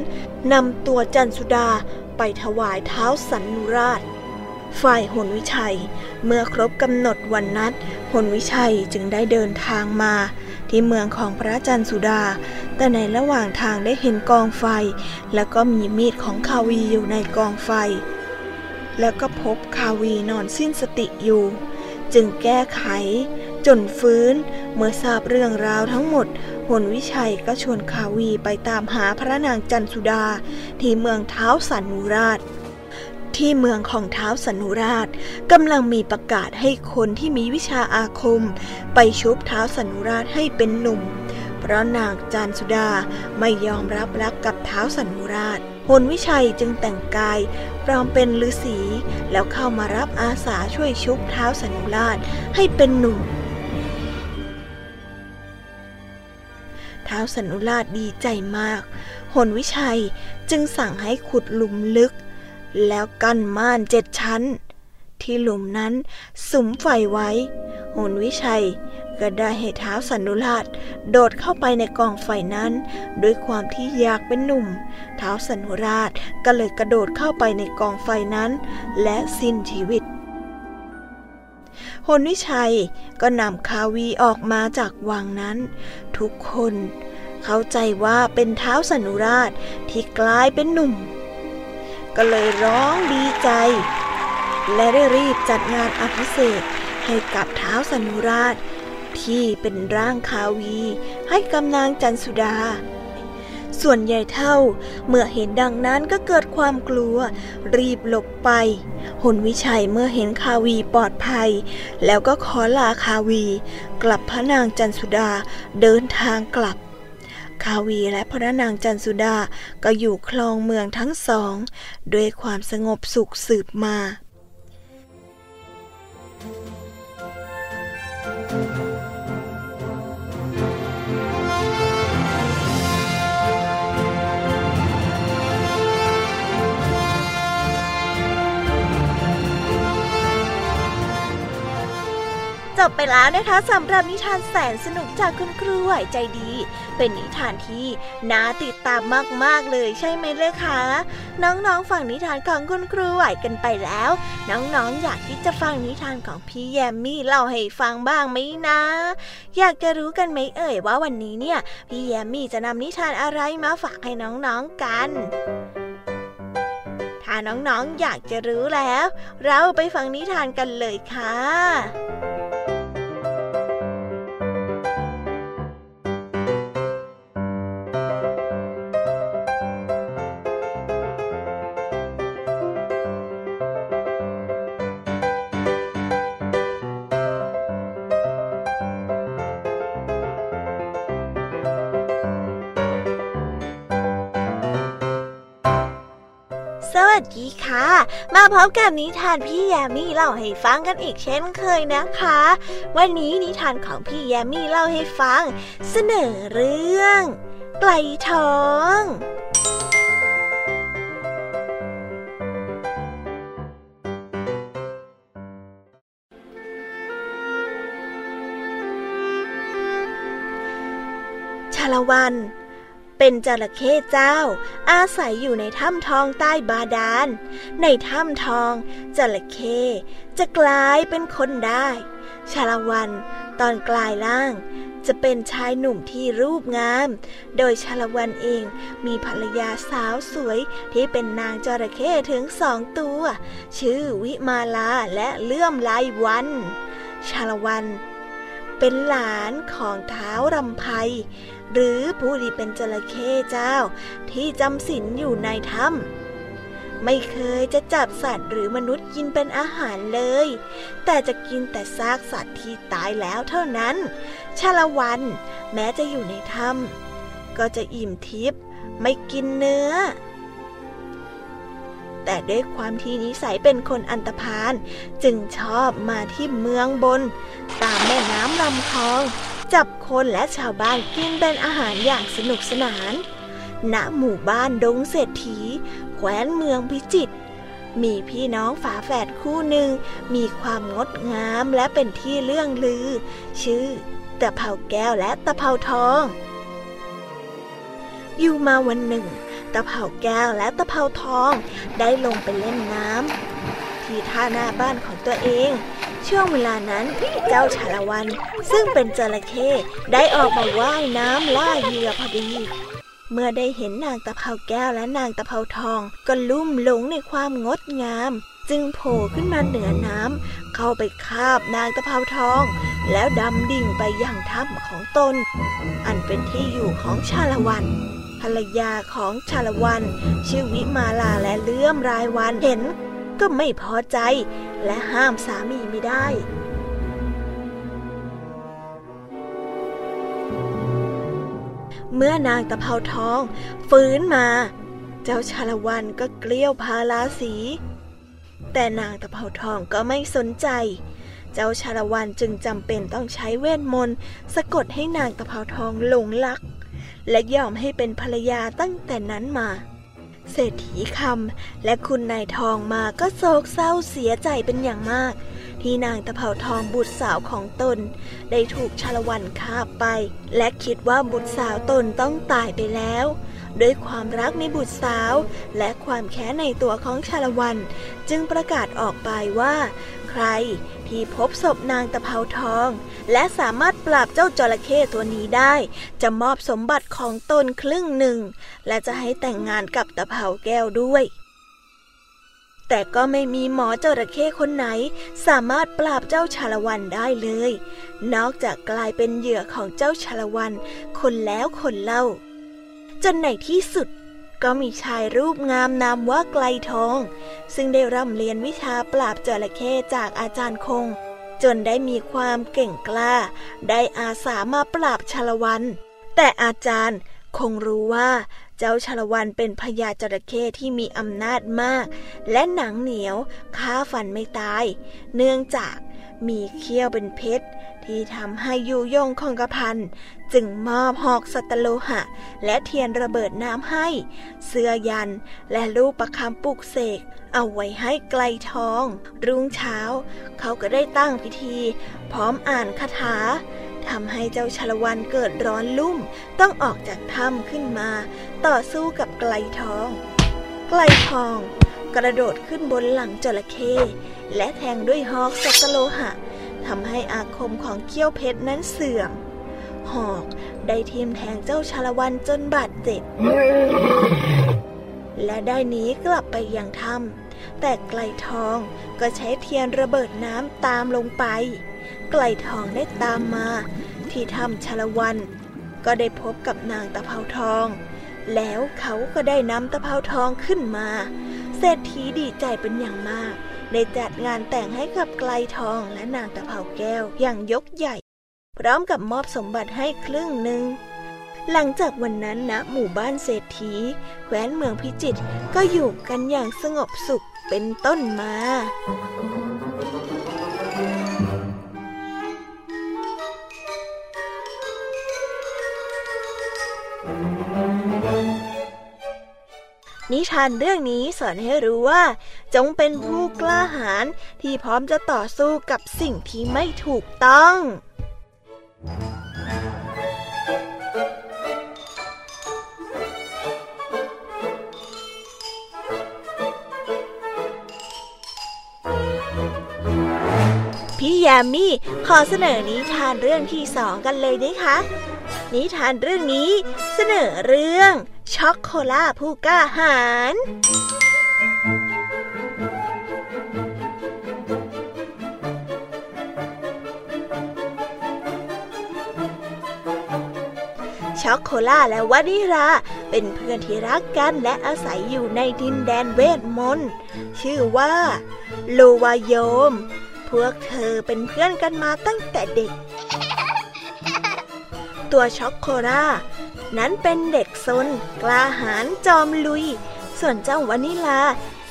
นำตัวจันสุดาไปถวายเท้าสันนุราช ฝ่ายหนวิชัย เมื่อครบกำหนดวันนัดหนวิชัยจึงได้เดินทางมา ที่เมืองของพระจันสุดา แต่ในระหว่างทางได้เห็นกองไฟ แล้วก็มีมีดของคาวีอยู่ในกองไฟ แล้วก็พบคาวีนอนสิ้นสติอยู่ จึงแก้ไข จนฟื้น เมื่อทราบเรื่องราวทั้งหมดหนวิชัยก็ชวนคาวีไปตามหาพระนางจันสุดา ที่เมืองเท้าสันนุราชที่เมืองของเท้าสันนุราชกำลังมีประกาศให้คนที่มีวิชาอาคม ไปชุบเท้าสันนุราชให้เป็นหนุ่ม เพราะนางจันสุดาไม่ยอมรับรักกับเท้าสันนุราชหนวิชัยจึงแต่งกายปลอมเป็นฤาษีแล้วเข้ามารับอาสาช่วยชุบเท้าสันนุราชให้เป็นหนุ่ม ท้าวสันุราชดีใจมาก หนวิชัยจึงสั่งให้ขุดหลุมลึก แล้วกั้นม่านเจ็ดชั้น ที่หลุมนั้นสุมไฟไว้ หนวิชัยก็ได้ให้เท้าสันุราชโดดเข้าไปในกองไฟนั้น ด้วยความที่อยากเป็นหนุ่มเท้าสันุราชก็เลยกระโดดเข้าไปในกองไฟนั้น และสิ้นชีวิต หนวิชัยก็นำคาวีออกมาจากวังนั้น ทุกคนเข้าใจว่าเป็นเท้าสนุราชที่กลายเป็นหนุ่ม ก็เลยร้องดีใจ และได้รีบจัดงานอภิเษกให้กับเท้าสนุราชที่เป็นร่างคาวีให้กำนางจันสุดา ส่วนใหญ่เท่า เมื่อเห็นดังนั้นก็เกิดความกลัว รีบหลบไป หนวิชัยเมื่อเห็นคาวีปลอดภัย แล้วก็ขอลาคาวี กลับพระนางจันสุดาเดินทางกลับคาวีและพระนางจันสุดาก็อยู่คลองเมืองทั้งสอง ด้วยความสงบสุขสืบมา thank you จบไปแล้วนะคะสำหรับนิทานแสนสนุกจากคุณครูไหวใจดี เป็นนิทานที่น่าติดตามมากๆเลยใช่ไหมเลยคะน้องๆฟังนิทานของคุณครูไหวกันไปแล้ว น้องๆอยากที่จะฟังนิทานของพี่แยมมี่เล่าให้ฟังบ้างไหมนะ อยากจะรู้กันไหมเอ่ยว่าวันนี้เนี่ยพี่แยมมี่จะนำนิทานอะไรมาฝากให้น้องๆกันถ้าน้องๆอยากจะรู้แล้ว เราไปฟังนิทานกันเลยค่ะ วัสดีค่ะ มาพบกับนิทานพี่แยมมี่เล่าให้ฟังกันอีกเช่นเคยนะคะ วันนี้นิทานของพี่แยมมี่เล่าให้ฟัง เสนอเรื่อง ไกลทองชาละวัน เป็นจระเข้เจ้า อาศัยอยู่ในถ้ำทองใต้บาดาล ในถ้ำทองจระเข้จะกลายเป็นคนได้ ชาละวันตอนกลายร่าง จะเป็นชายหนุ่มที่รูปงาม โดยชาละวันเองมีภรรยาสาวสวยที่เป็นนางจระเข้ถึงสองตัว ชื่อวิมาลาและเลื่อมลายวัน ชาละวันเป็นหลานของเท้ารำไพ หรือผู้ที่เป็นจระเข้เจ้า ที่จำศีลอยู่ในถ้ำไม่เคยจะจับสัตว์หรือมนุษย์กินเป็นอาหารเลย แต่จะกินแต่ซากสัตว์ที่ตายแล้วเท่านั้น ชาละวันแม้จะอยู่ในถ้ำก็จะอิ่มทิพย์ไม่กินเนื้อแต่ด้วยความที่นิสัยเป็นคนอันตพาลจึงชอบมาที่เมืองบน ตามแม่น้ำลำคลอง จับคนและชาวบ้านกินเป็นอาหารอย่างสนุกสนาน ณ หมู่บ้านดงเศรษฐี แคว้นเมืองพิจิตร มีพี่น้องฝาแฝดคู่หนึ่ง มีความงดงามและเป็นที่เลื่องลือ ชื่อตะเภาแก้วและตะเภาทอง อยู่มาวันหนึ่ง ตะเภาแก้วและตะเภาทองได้ลงไปเล่นน้ำที่ท่าหน้าบ้านของตัวเอง ช่วงเวลานั้นเจ้าชาละวันซึ่งเป็นจระเข้ได้ออกมาว่ายน้ำล่าเหยื่อพอดี เมื่อได้เห็นนางตะเภาแก้วและนางตะเภาทองก็ลุ่มหลงในความงดงาม จึงโผล่ขึ้นมาเหนือน้ำเข้าไปคาบนางตะเภาทอง แล้วดำดิ่งไปยังถ้ำของตน อันเป็นที่อยู่ของชาละวันภรรยาของชาละวัน ชื่อวิมาลาและเลื่อมรายวันเห็น ก็ไม่พอใจ และห้ามสามีไม่ได้เมื่อนางตะเภาทอง ฟื้นมา เจ้าชาละวันก็เกลี้ยวพาราสี แต่นางตะเภาทองก็ไม่สนใจ เจ้าชาละวันจึงจำเป็นต้องใช้เวทมนต์สะกดให้นางตะเภาทองหลงรัก และยอมให้เป็นภรรยาตั้งแต่นั้นมา เศรษฐีคำและคุณนายทองมาก็โศกเศร้าเสียใจเป็นอย่างมาก ที่นางตะเภาทองบุตรสาวของตน ได้ถูกชาละวันฆ่าไป และคิดว่าบุตรสาวตนต้องตายไปแล้วด้วยความรักในบุตรสาว และความแค้นในตัวของชาละวัน จึงประกาศออกไปว่า ใคร ที่พบศพนางตะเภาทอง และสามารถปราบเจ้าจระเข้ตัวนี้ได้ จะมอบสมบัติของตนครึ่งหนึ่ง และจะให้แต่งงานกับตะเภาแก้วด้วย แต่ก็ไม่มีหมอจระเข้คนไหน สามารถปราบเจ้าชาละวันได้เลย นอกจากกลายเป็นเหยื่อของเจ้าชาละวัน คนแล้วคนเล่าจนในที่สุด ก็มีชายรูปงามนามว่าไกลทอง ซึ่งได้ร่ำเรียนวิชาปราบจระเข้จากอาจารย์คง จนได้มีความเก่งกล้า ได้อาสามาปราบชาละวัน แต่อาจารย์คงรู้ว่าเจ้าชาละวันเป็นพญาจระเข้ที่มีอำนาจมาก และหนังเหนียวฆ่าฟันไม่ตาย เนื่องจากมีเขี้ยวเป็นเพชรที่ทำให้ยูยงคงกระพัน จึงมอบหอกสัตโลหะ และเทียนระเบิดน้ำให้ เสื้อยันและลูกประคำปลุกเสก เอาไว้ให้ไกลทอง รุ่งเช้า เขาก็ได้ตั้งพิธี พร้อมอ่านคาถาทำให้เจ้าชลวันเกิดร้อนลุ่ม ต้องออกจากถ้ำขึ้นมา ต่อสู้กับไกลทอง ไกลทอง กระโดดขึ้นบนหลังจระเข้และแทงด้วยหอกสัตโลหะทำให้อาคมของเขี้ยวเพชรนั้นเสื่อม หอก ได้ทิ่มแทงเจ้าชาละวันจนบาดเจ็บ และได้หนีกลับไปยังถ้ำแต่ไกลทองก็ใช้เทียนระเบิดน้ำตามลงไป ไกลทองได้ตามมา ที่ถ้ำชาละวันก็ได้พบกับนางตะเภาทอง แล้วเขาก็ได้นำตะเภาทองขึ้นมาเศรษฐีดีใจเป็นอย่างมาก ได้จัดงานแต่งให้กับไกลทองและนางตะเภาแก้วอย่างยกใหญ่พ ร้อมกับมอบสมบัติให้ครึ่งหนึ่ง หลังจากวันนั้นนะหมู่บ้านเศรษฐีแคว้นเมืองพิจิตรก็อยู่กันอย่างสงบสุขเป็นต้นมานิทานเรื่องนี้สอนให้รู้ว่า จงเป็นผู้กล้าหาญที่พร้อมจะต่อสู้กับสิ่งที่ไม่ถูกต้อง พี่ยามีขอเสนอนิทานเรื่องที่สองกันเลยนะคะ นิทานเรื่องนี้เสนอเรื่องช็อกโคล่าผู้กล้าหาญ ช็อกโคล่าและวานิลาเป็นเพื่อนที่รักกันและอาศัยอยู่ในดินแดนเวทมนต์ชื่อว่าโลวาโยม พวกเธอเป็นเพื่อนกันมาตั้งแต่เด็ก ตัวช็อกโคล่านั้นเป็นเด็กซนกล้าหาญจอมลุย ส่วนเจ้าวานิลา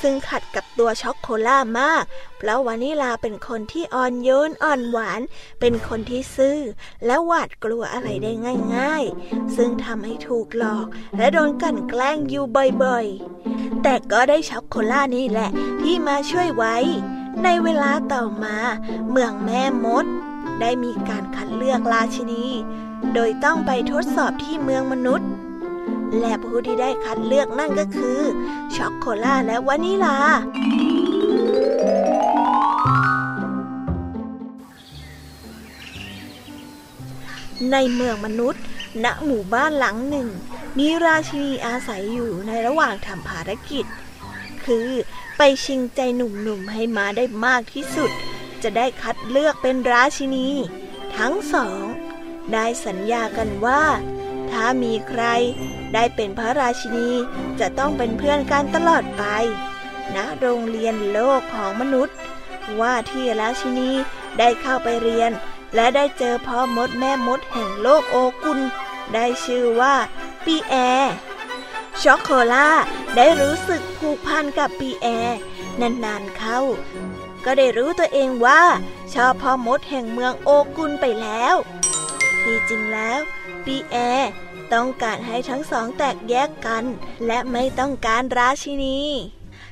ซึ่งขัดกับตัวช็อกโคล่ามาก เพราะวานิลาเป็นคนที่อ่อนโยนอ่อนหวาน เป็นคนที่ซื่อ และหวาดกลัวอะไรได้ง่าย ๆ ซึ่งทำให้ถูกหลอกและโดนกันแกล้งอยู่บ่อยๆ แต่ก็ได้ช็อกโคล่านี่แหละ ที่มาช่วยไว้ ในเวลาต่อมา เมืองแม่มด ได้มีการคัดเลือกราชินี โดยต้องไปทดสอบที่เมืองมนุษย์ และผู้ที่ได้คัดเลือกนั่นก็คือ ช็อกโกแลตและวานิลาในเมืองมนุษย์ ณ หมู่บ้านหลังหนึ่ง มีราชินีอาศัยอยู่ในระหว่างทำภารกิจ คือไปชิงใจหนุ่มๆให้มาได้มากที่สุด จะได้คัดเลือกเป็นราชินี ทั้งสอง ได้สัญญากันว่า ถ้ามีใคร ได้เป็นพระราชินีจะต้องเป็นเพื่อนกันตลอดไปณโรงเรียนโลกของมนุษย์ ว่าที่ราชินีได้เข้าไปเรียน และได้เจอพ่อมดแม่มดแห่งโลกโอกุลได้ชื่อว่าปีแอร์ช็อกโคล่าได้รู้สึกผูกพันกับปีแอร์นานๆเข้า ก็ได้รู้ตัวเองว่าชอบพ่อมดแห่งเมืองโอกุลไปแล้ว ที่จริงแล้วปีแอร์ ต้องการให้ทั้งสองแตกแยกกัน และไม่ต้องการราชินี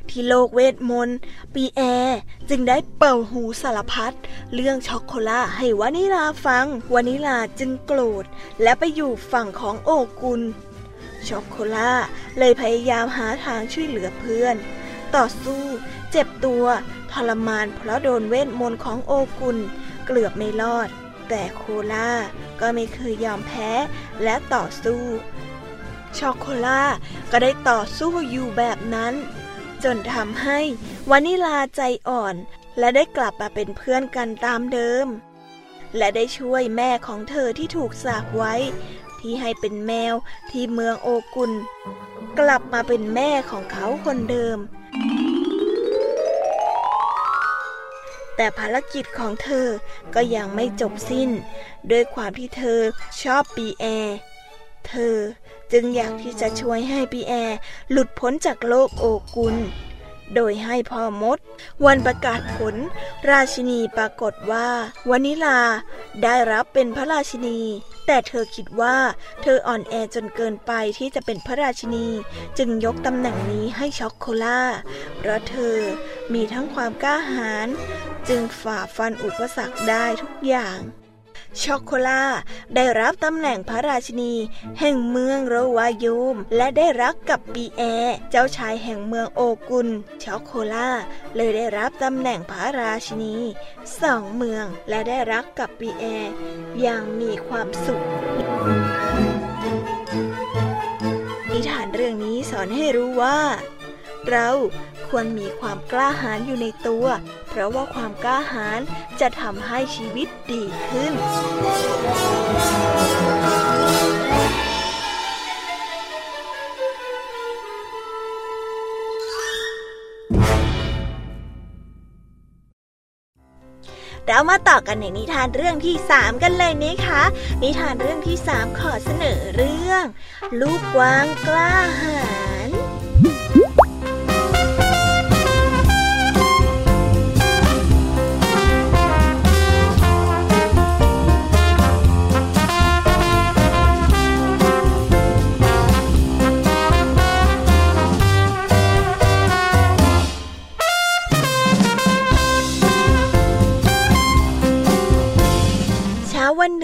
ที่โลกเวทมนต์ปีแอร์จึงได้เป่าหูสารพัดเรื่องช็อกโกแลตให้วานิลาฟัง วานิลาจึงโกรธ และไปอยู่ฝั่งของโอกุลช็อกโกแลตเลยพยายามหาทางช่วยเหลือเพื่อน ต่อสู้เจ็บตัวทรมานเพราะโดนเวทมนต์ของโอกุลเกือบไม่รอด แต่โคล่าก็ไม่เคยยอมแพ้และต่อสู้ ช็อกโคล่าก็ได้ต่อสู้อยู่แบบนั้น จนทำให้วานิลาใจอ่อนและได้กลับมาเป็นเพื่อนกันตามเดิม และได้ช่วยแม่ของเธอที่ถูกสาปไว้ ที่ให้เป็นแมวที่เมืองโอกุล กลับมาเป็นแม่ของเขาคนเดิม แต่ภารกิจของเธอก็ยังไม่จบสิ้น ด้วยความที่เธอชอบปีแอร์เธอจึงอยากที่จะช่วยให้ปีแอร์หลุดพ้นจากโลกโอกุล โดยให้พ่อมด วันประกาศผล ราชินีปรากฏว่าวานิลาได้รับเป็นพระราชินี แต่เธอคิดว่าเธออ่อนแอจนเกินไปที่จะเป็นพระราชินี จึงยกตำแหน่งนี้ให้ช็อกโคล่า เพราะเธอมีทั้งความกล้าหาญจึงฝ่าฟันอุปสรรคได้ทุกอย่าง ช็อกโคล่าได้รับตำแหน่งพระราชินี แห่งเมืองโรวายูม และได้รักกับปีแอ เจ้าชายแห่งเมืองโอกุลช็อกโคล่าเลยได้รับตำแหน่งพระราชินีสองเมืองและได้รักกับปีแอ อย่างมีความสุขนิทานเรื่องนี้สอนให้รู้ว่า เราควรมีความกล้าหาญอยู่ในตัว เพราะว่าความกล้าหาญจะทำให้ชีวิตดีขึ้นเรามาต่อกันในนิทานเรื่องที่สามกันเลยนะคะ นิทานเรื่องที่สามขอเสนอเรื่อง ลูกกวางกล้าหาญ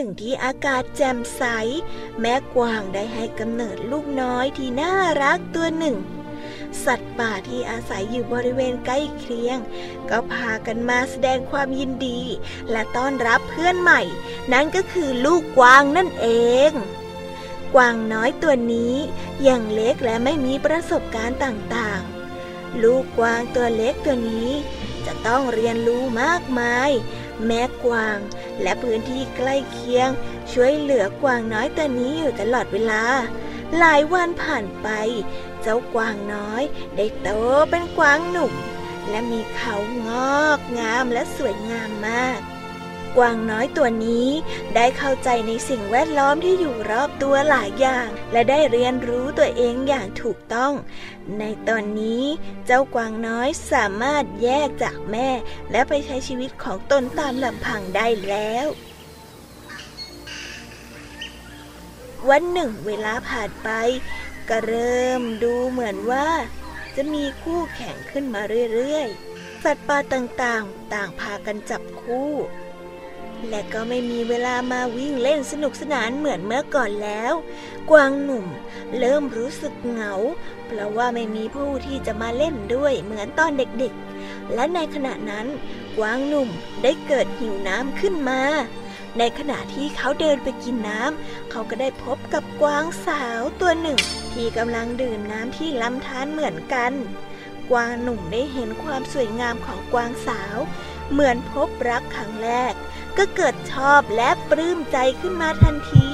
งที่อากาศแจ่มใส แม่กวางได้ให้กำเนิดลูกน้อยที่น่ารักตัวหนึ่ง สัตว์ป่าที่อาศัยอยู่บริเวณใกล้เคียง ก็พากันมาแสดงความยินดี และต้อนรับเพื่อนใหม่ นั่นก็คือลูกกวางนั่นเองกวางน้อยตัวนี้ยังเล็กและไม่มีประสบการณ์ต่างๆ ลูกกวางตัวเล็กตัวนี้ จะต้องเรียนรู้มากมาย แม้กวาง และพื้นที่ใกล้เคียง ช่วยเหลือกวางน้อยตัวนี้อยู่ตลอดเวลา หลายวันผ่านไป เจ้ากวางน้อย ได้โตเป็นกวางหนุ่ม และมีเขางอกงามและสวยงามมาก กวางน้อยตัวนี้ ได้เข้าใจในสิ่งแวดล้อมที่อยู่รอบตัวหลายอย่าง และได้เรียนรู้ตัวเองอย่างถูกต้อง ในตอนนี้เจ้ากวางน้อยสามารถแยกจากแม่ และไปใช้ชีวิตของตนตามลำพังได้แล้ววันหนึ่งเวลาผ่านไป ก็เริ่มดูเหมือนว่า จะมีคู่แข่งขึ้นมาเรื่อยๆ สัตว์ป่าต่างๆ ต่างพากันจับคู่ และก็ไม่มีเวลามาวิ่งเล่นสนุกสนานเหมือนเมื่อก่อนแล้ว กวางหนุ่มเริ่มรู้สึกเหงา เพราะว่าไม่มีผู้ที่จะมาเล่นด้วยเหมือนตอนเด็กๆ และในขณะนั้น กวางหนุ่มได้เกิดหิวน้ำขึ้นมา ในขณะที่เขาเดินไปกินน้ำเขาก็ได้พบกับกวางสาวตัวหนึ่ง ที่กำลังดื่มน้ำที่ลำธารเหมือนกัน กวางหนุ่มได้เห็นความสวยงามของกวางสาว เหมือนพบรักครั้งแรก ก็เกิดชอบและปลื้มใจขึ้นมาทันที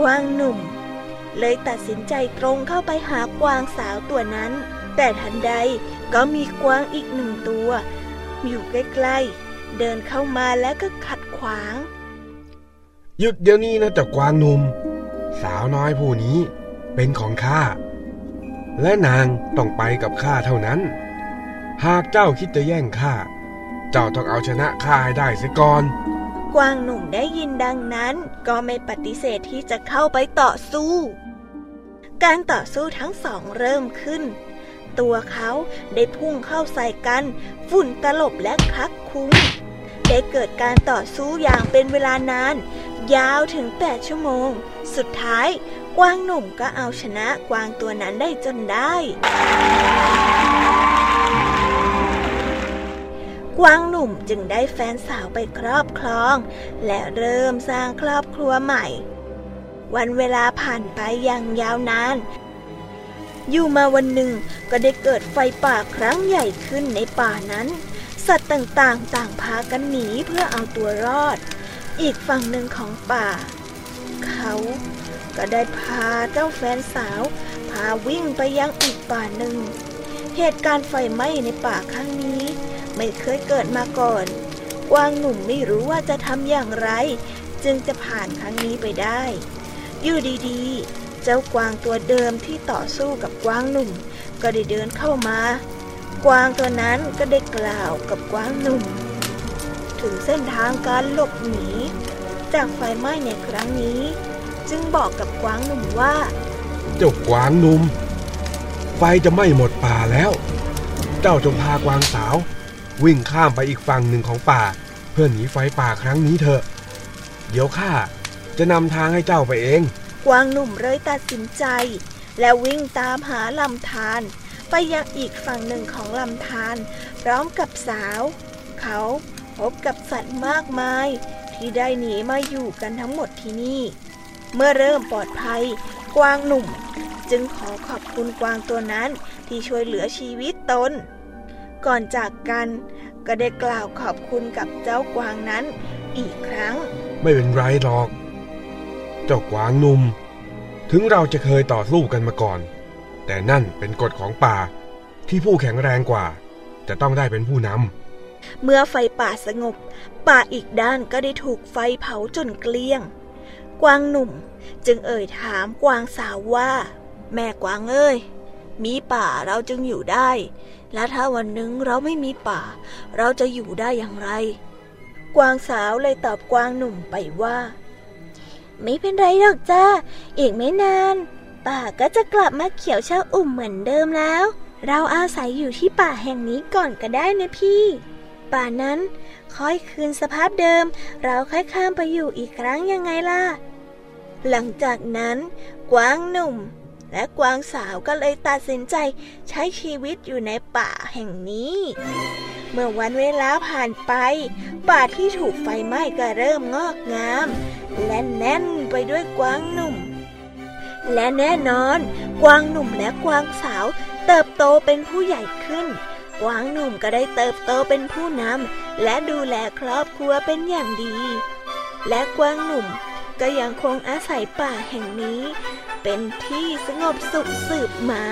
กวางหนุ่ม เลยตัดสินใจตรงเข้าไปหากวางสาวตัวนั้น แต่ทันใดก็มีกวางอีกหนึ่งตัว อยู่ใกล้ๆ เดินเข้ามาแล้วก็ขัดขวาง หยุดเดี๋ยวนี้นะเจ้ากวางหนุ่ม สาวน้อยผู้นี้เป็นของข้า และนางต้องไปกับข้าเท่านั้น หากเจ้าคิดจะแย่งข้า เจ้าต้องเอาชนะข้าให้ได้เสียก่อน กวางหนุ่มได้ยินดังนั้นก็ไม่ปฏิเสธที่จะเข้าไปต่อสู้ การต่อสู้ทั้งสองเริ่มขึ้น ตัวเขาได้พุ่งเข้าใส่กัน ฝุ่นตลบและคลักคุ้ง ได้เกิดการต่อสู้อย่างเป็นเวลานาน ยาวถึง8ชั่วโมง สุดท้าย กวางหนุ่มก็เอาชนะกวางตัวนั้นได้จนได้ กวางหนุ่มจึงได้แฟนสาวไปครอบครอง และเริ่มสร้างครอบครัวใหม่ วันเวลาผ่านไปอย่างยาวนาน อยู่มาวันหนึ่งก็ได้เกิดไฟป่าครั้งใหญ่ขึ้นในป่านั้น สัตว์ต่างๆ ต่างพากันหนีเพื่อเอาตัวรอด อีกฝั่งหนึ่งของป่า เขา ก็ได้พาเจ้าแฟนสาว พาวิ่งไปยังอีกป่าหนึ่ง เหตุการณ์ไฟไหม้ในป่าครั้งนี้ ไม่เคยเกิดมาก่อน กวางหนุ่มไม่รู้ว่าจะทำอย่างไร จึงจะผ่านครั้งนี้ไปได้ อยู่ดีๆ เจ้ากวางตัวเดิมที่ต่อสู้กับกวางหนุ่ม ก็ได้เดินเข้ามากวางตัวนั้นก็ได้กล่าวกับกวางหนุ่ม ถึงเส้นทางการหลบหนี จากไฟไหม้ในครั้งนี้ จึงบอกกับกวางหนุ่มว่า เจ้ากวางหนุ่มไฟจะไหม้หมดป่าแล้ว เจ้าจงพากวางสาว วิ่งข้ามไปอีกฝั่งหนึ่งของป่า เพื่อหนีไฟป่าครั้งนี้เถอะ เดี๋ยวข้าจะนำทางให้เจ้าไปเอง กวางหนุ่มเลยตัดสินใจ และวิ่งตามหาลำธารไปยังอีกฝั่งหนึ่งของลำธารพร้อมกับสาว เขาพบกับสัตว์มากมาย ที่ได้หนีมาอยู่กันทั้งหมดที่นี่ เมื่อเริ่มปลอดภัย กวางหนุ่ม จึงขอขอบคุณกวางตัวนั้นที่ช่วยเหลือชีวิตตน ก่อนจากกันก็ได้กล่าวขอบคุณกับเจ้ากวางนั้นอีกครั้ง ไม่เป็นไรหรอก เจ้ากวางหนุ่ม ถึงเราจะเคยต่อสู้กันมาก่อน แต่นั่นเป็นกฎของป่าที่ผู้แข็งแรงกว่า จะต้องได้เป็นผู้นำเมื่อไฟป่าสงบ ป่าอีกด้านก็ได้ถูกไฟเผาจนเกลี้ยง กวางหนุ่ม จึงเอ่ยถามกวางสาวว่า แม่กวางเอ้ยมีป่าเราจึงอยู่ได้ และถ้าวันหนึ่งเราไม่มีป่า เราจะอยู่ได้อย่างไร กวางสาวเลยตอบกวางหนุ่มไปว่า ไม่เป็นไรหรอกจ้าอีกไม่นาน ป่าก็จะกลับมาเขียวชาอุ่มเหมือนเดิมแล้ว เราอาศัยอยู่ที่ป่าแห่งนี้ก่อนก็ได้นะพี่ ป่านั้นค่อยคืนสภาพเดิม เราค่อยข้ามไปอยู่อีกครั้งยังไงล่ะ หลังจากนั้นกวางหนุ่มและกวางสาวก็เลยตัดสินใจใช้ชีวิตอยู่ในป่าแห่งนี้ เมื่อวันเวลาผ่านไป ป่าที่ถูกไฟไหม้ก็เริ่มงอกงาม และแน่นไปด้วยกวางหนุ่ม และแน่นอน กวางหนุ่มและกวางสาว เติบโตเป็นผู้ใหญ่ขึ้น กวางหนุ่มก็ได้เติบโตเป็นผู้นำและดูแลครอบครัวเป็นอย่างดี และกวางหนุ่ม ก็ยังคงอาศัยป่าแห่งนี้ เป็นที่สงบสุขสืบมา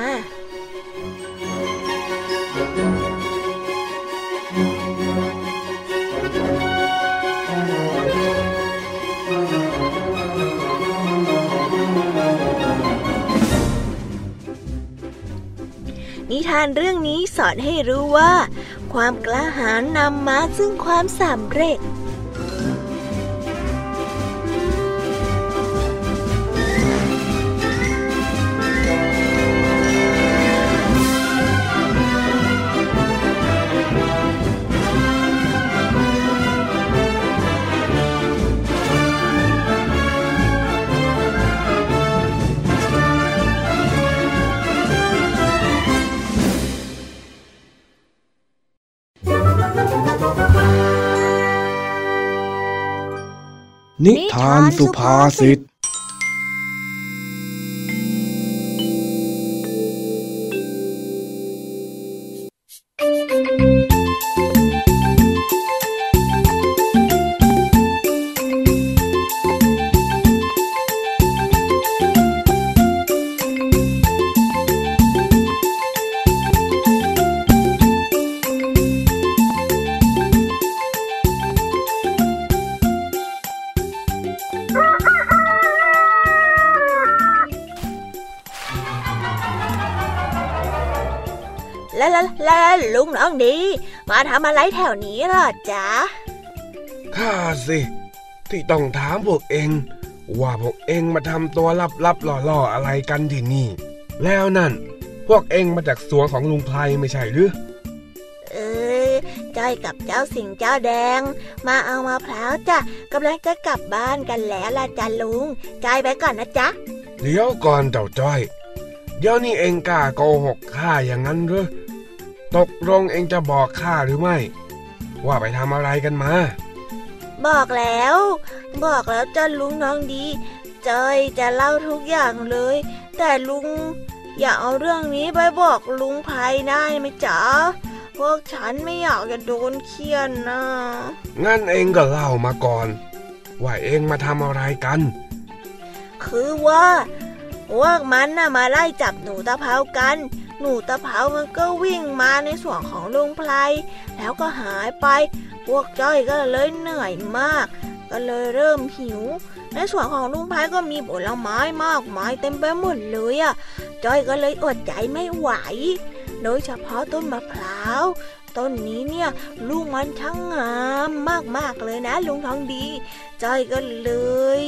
นิทานเรื่องนี้สอนให้รู้ว่า ความกล้าหาญนำมาซึ่งความสำเร็จ นิทานสุภาษิต ทำอะไรแถวนี้ล่ะจ๊ะ ข้าสิ ที่ต้องถามพวกเอง ว่าพวกเองมาทำตัวลับๆล่อๆอะไรกันที่นี่ แล้วนั่น พวกเองมาจากสวนของลุงไพรไม่ใช่หรือเออจ้อยกับเจ้าสิงเจ้าแดง มาเอามะพร้าวจ้ะกำลังจะกลับบ้านกันแล้วล่ะจ้ะลุงจ้อยไปก่อนนะจ๊ะ เดี๋ยวก่อนเจ้าจ้อย เดี๋ยวนี้เองกล้าโกหกข้าอย่างนั้นหรือ ตกลงเองจะบอกข้าหรือไม่ ว่าไปทำอะไรกันมา บอกแล้ว บอกแล้วจ้ะลุงน้องดีจ้อยจะเล่าทุกอย่างเลย แต่ลุงอย่าเอาเรื่องนี้ไปบอกลุงไพได้ไหมจ๊ะพวกฉันไม่อยากจะโดนเคี่ยนนะ งั้นเองก็เล่ามาก่อน ว่าเองมาทำอะไรกัน คือว่าพวกมันน่ะมาไล่จับหนูตะเภากัน หนูตะเภามันก็วิ่งมาในส่วนของลุงไพรแล้วก็หายไป พวกจ้อยก็เลยเหนื่อยมาก ก็เลยเริ่มหิว ในส่วนของลุงไพรก็มีผลไม้มากมายเต็มไปหมดเลยอะ จ้อยก็เลยอดใจไม่ไหว โดยเฉพาะต้นมะพร้าวต้นนี้เนี่ยลูกมันช่างงามมากๆเลยนะ ลุงทองดีจ้อยก็เลย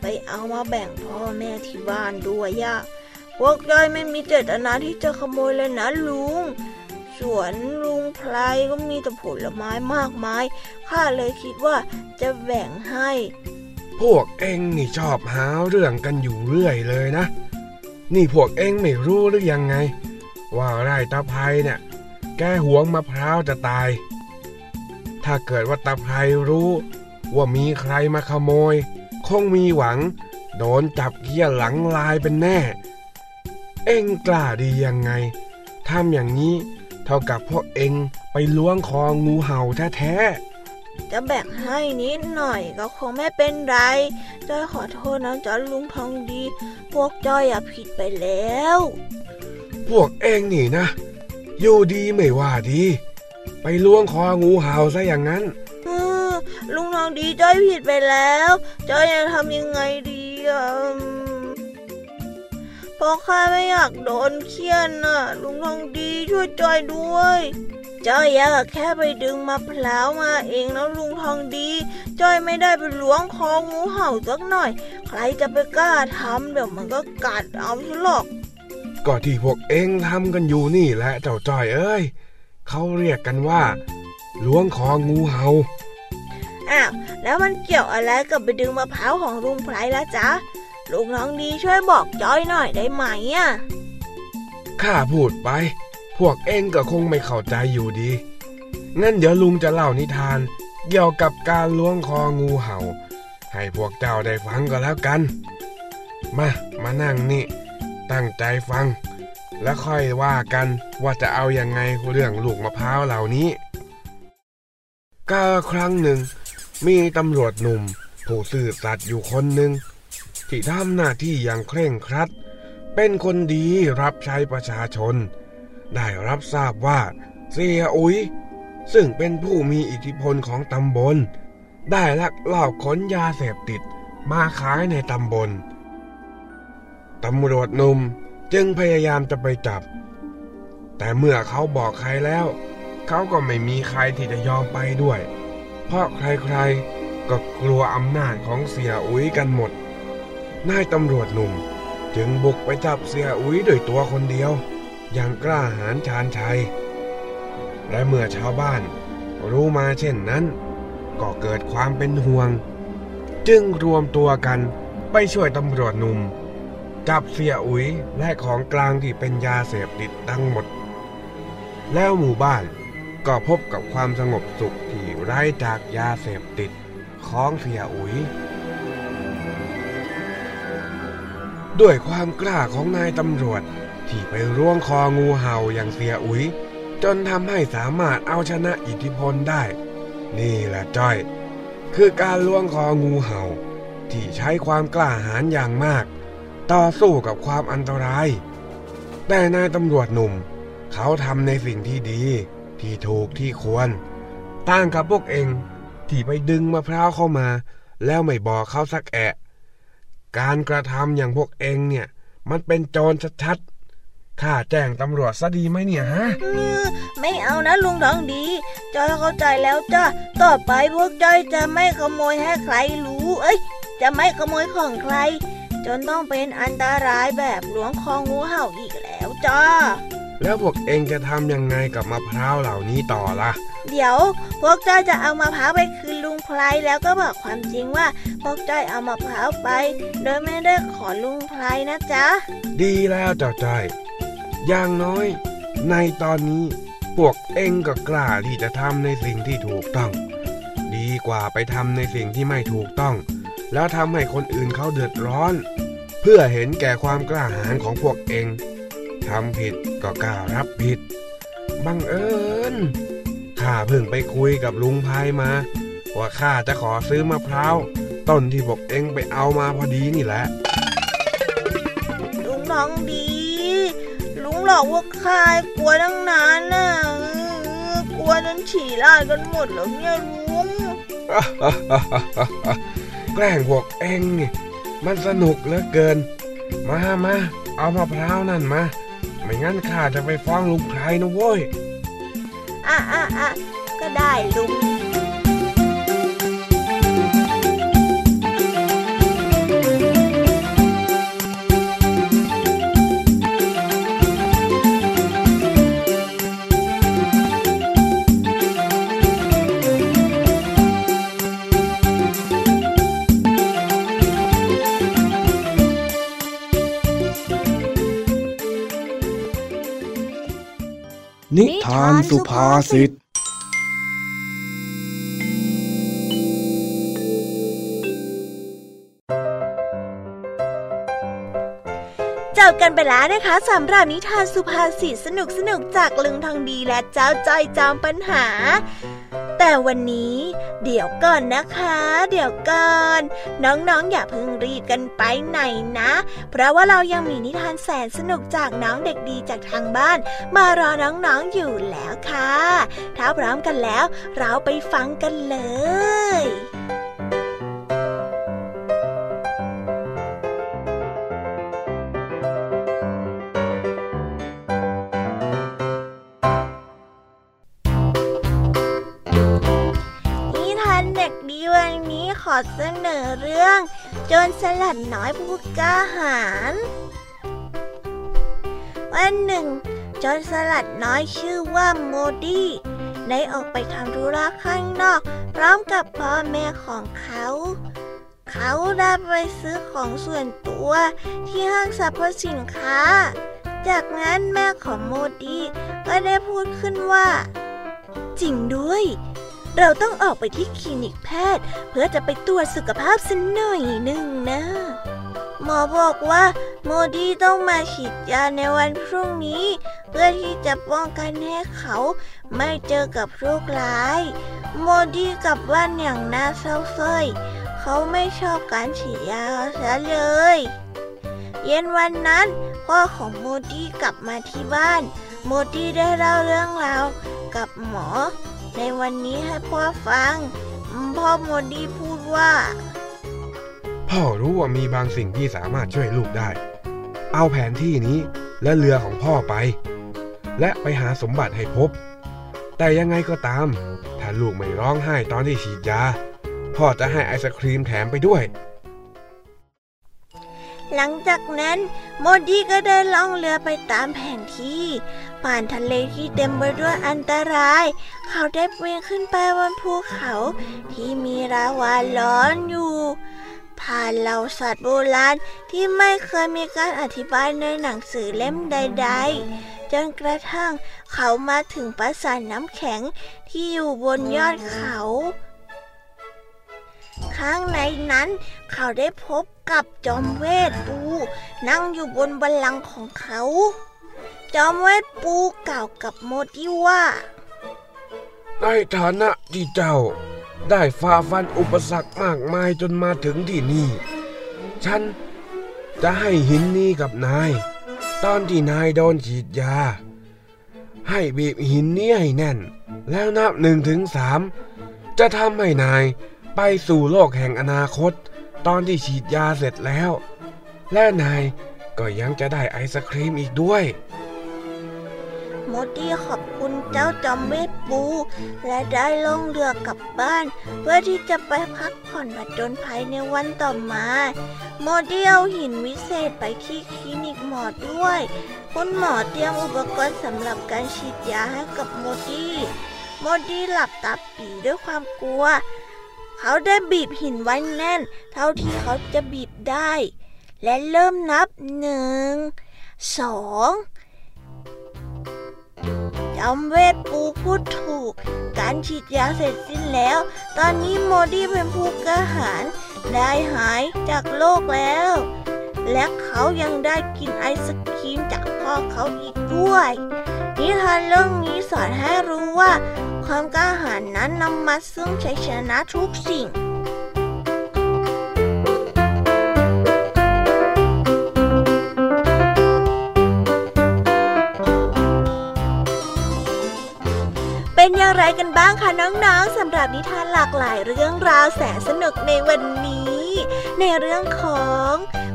ไปเอามาแบ่งพ่อแม่ที่บ้านด้วยย่ะ พวกจ้อยไม่มีเจตนาที่จะขโมยเลยนะลุง สวนลุงไพรก็มีแต่ผลไม้มากมาย ข้าเลยคิดว่าจะแบ่งให้ พวกเองนี่ชอบหาเรื่องกันอยู่เรื่อยเลยนะ นี่พวกเองไม่รู้หรือยังไง ว่าไร่ตะไคร้เนี่ย แกหวงมะพร้าวจะตาย ถ้าเกิดว่าตะไคร้รู้ว่ามีใครมาขโมย คงมีหวัง โดนจับเกี้ยหลังลายเป็นแน่ เอ็งกล้าดียังไงทำอย่างนี้ เท่ากับพวกเอ็งไปล้วงคองูเห่าแท้ๆจะแบ่งให้นิดหน่อยก็คงไม่เป็นไรจ้อยขอโทษนะจ๊ะลุงทองดี พวกจ้อยอะผิดไปแล้ว พวกเองนี่นะอยู่ดีไม่ว่าดี ไปล้วงคองูเห่าซะอย่างนั้นเออลุงทองดีจ้อยผิดไปแล้ว จ้อยจะทำยังไงดีอะอืม เพราะข้าไม่อยากโดนเคี่ยนน่ะ ลุงทองดีช่วยจ้อยด้วยจ้อยอยากแค่ไปดึงมะพร้าวมาเองแล้วลุงทองดีจ้อยไม่ได้ไปล้วงคองูเห่าสักหน่อย ใครจะไปกล้าทำเดี๋ยวมันก็กัดเอาใช่หรอกก็ที่พวกเองทำกันอยู่นี่แหละเจ้าจ้อยเอ้ยเขาเรียกกันว่าล้วงคองูเห่าอ้าวแล้วมันเกี่ยวอะไรกับไปดึงมะพร้าวของลุงไพรละจ๊ะ ลุงน้องดีช่วยบอกจ้อยหน่อยได้ไหมอะข้าพูดไป พวกเองก็คงไม่เข้าใจอยู่ดี งั้นเดี๋ยวลุงจะเล่านิทาน เกี่ยวกับการล้วงคองูเห่า ให้พวกเจ้าได้ฟังก็แล้วกัน มา มานั่งนี่ ตั้งใจฟัง แล้วค่อยว่ากันว่าจะเอาอยัางไงเรื่องลูกมะพร้าวเหล่านี้กาครั้งหนึ่ง มีตำรวจหนุ่ม ผู้ซื่อสัตย์อยู่คนหนึ่ง ที่ทำหน้าที่อย่างเคร่งครัด เป็นคนดีรับใช้ประชาชน ได้รับทราบว่าเสียอุ๋ยซึ่งเป็นผู้มีอิทธิพลของตำบล ได้ลักลอบขนยาเสพติดมาขายในตำบล ตำรวจหนุ่มจึงพยายามจะไปจับ แต่เมื่อเขาบอกใครแล้ว เขาก็ไม่มีใครที่จะยอมไปด้วย เพราะใครๆก็กลัวอำนาจของเสียอุ๋ยกันหมด นายตำรวจหนุ่ม จึงบุกไปจับเสียอุ๋ยด้วยตัวคนเดียว อย่างกล้าหาญชาญชัย และเมื่อชาวบ้าน รู้มาเช่นนั้น ก็เกิดความเป็นห่วง จึงรวมตัวกันไปช่วยตำรวจหนุ่ม จับเสียอุ๋ยและของกลางที่เป็นยาเสพติดทั้งหมด แล้วหมู่บ้านก็พบกับความสงบสุขที่ไร้จากยาเสพติดของเสียอุ๋ย ด้วยความกล้าของนายตำรวจ ที่ไปร่วงคองูเห่าอย่างเสียอุ๋ย จนทำให้สามารถเอาชนะอิทธิพลได้ นี่แหละจ้อย คือการล่วงคองูเห่า ที่ใช้ความกล้าหาญอย่างมาก ต่อสู้กับความอันตราย แต่นายตำรวจหนุ่ม เขาทำในสิ่งที่ดี ที่ถูกที่ควรต่างกับพวกเองที่ไปดึงมะพร้าวเข้ามา แล้วไม่บอกเขาสักแอะ การกระทำอย่างพวกเองเนี่ย มันเป็นโจรชัดๆข้าแจ้งตำรวจซะดีไหมเนี่ยฮะไม่เอานะลุงทองดีจอยเข้าใจแล้วจ้าต่อไปพวกจอยจะไม่ขโมยให้ใครรู้ เอ้ย จะไม่ขโมยของใคร จนต้องเป็นอันตรายแบบหลวงคองูเห่าอีกแล้วจ้าแล้วพวกเองจะทำยังไงกับมะพร้าวเหล่านี้ต่อล่ะ เดี๋ยวพวกจ้อยจะเอามะพร้าวไปคืนลุงไพรแล้วก็บอกความจริงว่าพวกจ้อยเอามะพร้าวไป โดยไม่ได้ขอลุงไพรนะจ๊ะ ดีแล้วเจ้าจ้อยอย่างน้อย ในตอนนี้พวกเองก็กล้าที่จะทำในสิ่งที่ถูกต้อง ดีกว่าไปทำในสิ่งที่ไม่ถูกต้อง แล้วทำให้คนอื่นเขาเดือดร้อน เพื่อเห็นแก่ความกล้าหาญของพวกเองทำผิดก็กล้ารับผิดบังเอิญ ข้าเพิ่งไปคุยกับลุงพายมา ว่าข้าจะขอซื้อมะพร้าวต้นที่พวกเองไปเอามาพอดีนี่แหละ ลุงทองดี ลุงหลอกพวกข้ากลัวตั้งนานน่ะกลัวจนฉี่ลาดกันหมดแล้วเนี่ยลุงแกล้งพวกเองนี่มันสนุกเหลือเกิน มามาเอามะพร้าวนั่นมา ไม่งั้นข้าจะไปฟ้องลุงไพรนะโว้ย อะอะอะก็ได้ลุง นิทานสุภาษิต จบกันไปแล้วนะคะสำหรับนิทานสุภาษิตสนุกสนุกจากลุงทองดีและเจ้าจ้อยจอมปัญหา แต่วันนี้ เดี๋ยวก่อนนะคะ เดี๋ยวก่อน น้องๆอย่าเพิ่งรีบกันไปไหนนะ เพราะว่าเรายังมีนิทานแสนสนุกจากน้องเด็กดีจากทางบ้าน มารอน้องๆอยู่แล้วค่ะ ถ้าพร้อมกันแล้ว เราไปฟังกันเลย เสนอเรื่อง โจรสลัดน้อยผู้กล้าหาวันหนึ่ง โจรสลัดน้อยชื่อว่าโมดี้ได้ออกไปทำธุระข้างนอก พร้อมกับพ่อแม่ของเขา เขาได้ไปซื้อของส่วนตัวที่ห้างสรรพสินค้า จากนั้นแม่ของโมดี้ก็ได้พูดขึ้นว่า จริงด้วย เราต้องออกไปที่คลินิกแพทย์ เพื่อจะไปตรวจสุขภาพสักหน่อยหนึ่งนะ หมอบอกว่าโมดีต้องมาฉีดยาในวันพรุ่งนี้ เพื่อที่จะป้องกันให้เขาไม่เจอกับโรคร้าย โมดีกลับบ้านอย่างน่าเศร้าส้อยเขาไม่ชอบการฉีดยาเสียเลย เย็นวันนั้นพ่อของโมดี้กลับมาที่บ้าน โมดี้ได้เล่าเรื่องราวกับหมอ ในวันนี้ให้พ่อฟัง พ่อโมดี้พูดว่า พ่อรู้ว่ามีบางสิ่งที่สามารถช่วยลูกได้ เอาแผนที่นี้และเรือของพ่อไป และไปหาสมบัติให้พบ แต่ยังไงก็ตาม ถ้าลูกไม่ร้องไห้ตอนที่ฉีดยา พ่อจะให้ไอศครีมแถมไปด้วย หลังจากนั้นโมดี้ก็ได้ล่องเรือไปตามแผนที่ผ่านทะเลที่เต็มไปด้วยอันตราย เขาได้ปีนขึ้นไปบนภูเขาที่มีราวาร้อนอยู่ ผ่านเหล่าสัตว์โบราณที่ไม่เคยมีการอธิบายในหนังสือเล่มใด ๆ จนกระทั่งเขามาถึงปราสาทน้ำแข็งที่อยู่บนยอดเขาข้างในนั้น เขาได้พบกับจอมเวทปู นั่งอยู่บนบัลลังก์ของเขา จอมเวทปูกล่าวกับโมดิว่าในฐานะที่เจ้าได้ฝ่าฟันอุปสรรคมากมายจนมาถึงที่นี่ ฉันจะให้หินนี้กับนาย ตอนที่นายโดนฉีดยา ให้บีบหินนี้ให้แน่น แล้วนับหนึ่งถึงสามจะทำให้นายไปสู่โลกแห่งอนาคต ตอนที่ฉีดยาเสร็จแล้ว และนายก็ยังจะได้ไอศครีมอีกด้วยโมดี้ขอบคุณเจ้าจอมเวทปู และได้ล่องเรือกลับบ้าน เพื่อที่จะไปพักผ่อนผจญภัยในวันต่อมาโมดี้เอาหินวิเศษไปที่คลินิกหมอด้วย คุณหมอเตรียมอุปกรณ์สำหรับการฉีดยาให้กับโมดี้โมดี้หลับตาปีด้วยความกลัว เขาได้บีบหินไว้แน่น เท่าที่เขาจะบีบได้ และเริ่มนับหนึ่งสองจำเวทปูพูดถูก การฉีดยาเสร็จสิ้นแล้ว ตอนนี้โมดี้เป็นผู้กระหารได้หายจากโลกแล้ว และเขายังได้กินไอศครีมจากพ่อเขาอีกด้วย นิทานเรื่องนี้สอนให้รู้ว่า ความกล้าหาญนั้นนำมาซึ่งชัยชนะทุกสิ่งเป็นอย่างไรกันบ้างคะน้องๆสำหรับนิทานหลากหลายเรื่องราวแสนสนุกในวันนี้ ในเรื่องของ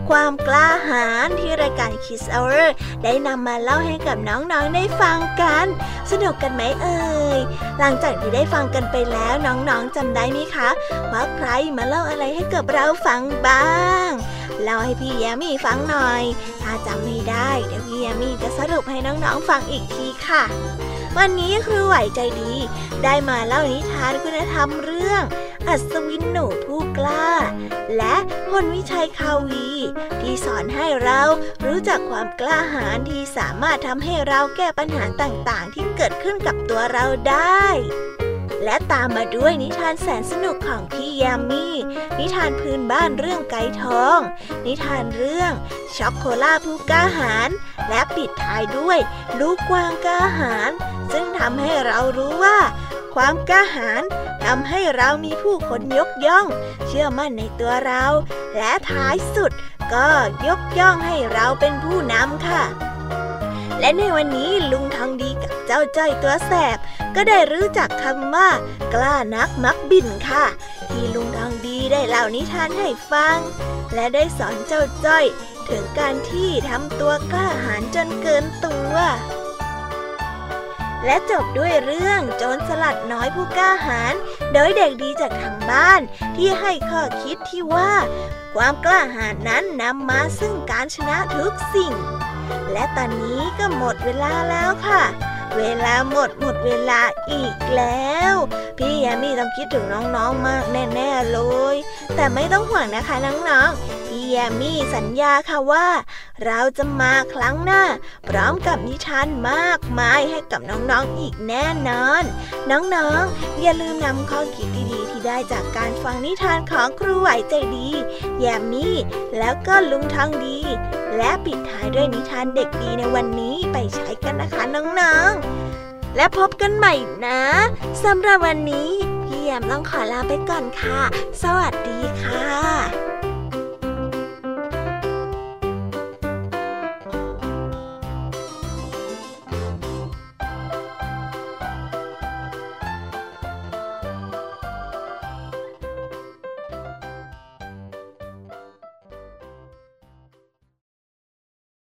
ความกล้าหาญที่รายการ Kiss Hour ได้นำมาเล่าให้กับน้องๆได้ฟังกัน สนุกกันไหมเอ่ย หลังจากที่ได้ฟังกันไปแล้วน้องๆจำได้ไหมคะ ว่าใครมาเล่าอะไรให้กับเราฟังบ้างเล่าให้พี่แยมมี่ฟังหน่อย ถ้าจำไม่ได้เดี๋ยวพี่แยมมี่จะสรุปให้น้องๆฟังอีกทีค่ะ วันนี้ครูไหวใจดี ได้มาเล่านิทานคุณธรรมเรื่อง อัศวินหนูผู้กล้า และพลวิชัยคาวี ที่สอนให้เรารู้จักความกล้าหาญที่สามารถทำให้เราแก้ปัญหาต่างๆ ที่เกิดขึ้นกับตัวเราได้และตามมาด้วยนิทานแสนสนุกของพี่ยามีนิทานพื้นบ้านเรื่องไก่ทอง นิทานเรื่องช็อกโคล่าผู้กล้าหาญและปิดท้ายด้วย ลูกกวางกล้าหาญ ซึ่งทำให้เรารู้ว่า ความกล้าหาญทำให้เรามีผู้คนยกย่อง เชื่อมั่นในตัวเรา และท้ายสุดก็ยกย่องให้เราเป็นผู้นำค่ะและในวันนี้ลุงทองดีกับเจ้าจ้อยตัวแสบ ก็ได้รู้จักคำว่า กล้านักมักบินค่ะ ที่ลุงทองดีได้เล่านิทานให้ฟัง และได้สอนเจ้าจ้อย ถึงการที่ทำตัวกล้าหาญจนเกินตัว และจบด้วยเรื่องโจรสลัดน้อยผู้กล้าหาญโดยเด็กดีจากทางบ้านที่ให้ข้อคิดที่ว่า ความกล้าหาญนั้นนำมาซึ่งการชนะทุกสิ่ง และตอนนี้ก็หมดเวลาแล้วค่ะเวลาหมดหมดเวลาอีกแล้ว พี่แยมมี่ต้องคิดถึงน้องๆมากแน่ๆเลย แต่ไม่ต้องห่วงนะคะน้องๆ พี่แยมมี่สัญญาค่ะว่า เราจะมาครั้งหน้า พร้อมกับนิทานมากมายให้กับน้องๆอีกแน่นอน น้องๆ อย่าลืมนำข้อคิดดีๆ ที่ได้จากการฟังนิทานของครูไหวใจดี แยมมี่ แล้วก็ลุงทองดี และปิดท้ายด้วยนิทานเด็กดีในวันนี้ไปใช้กันนะคะน้องๆ และพบกันใหม่นะสำหรับวันนี้พี่แยมต้องขอลาไปก่อนค่ะ สวัสดีค่ะ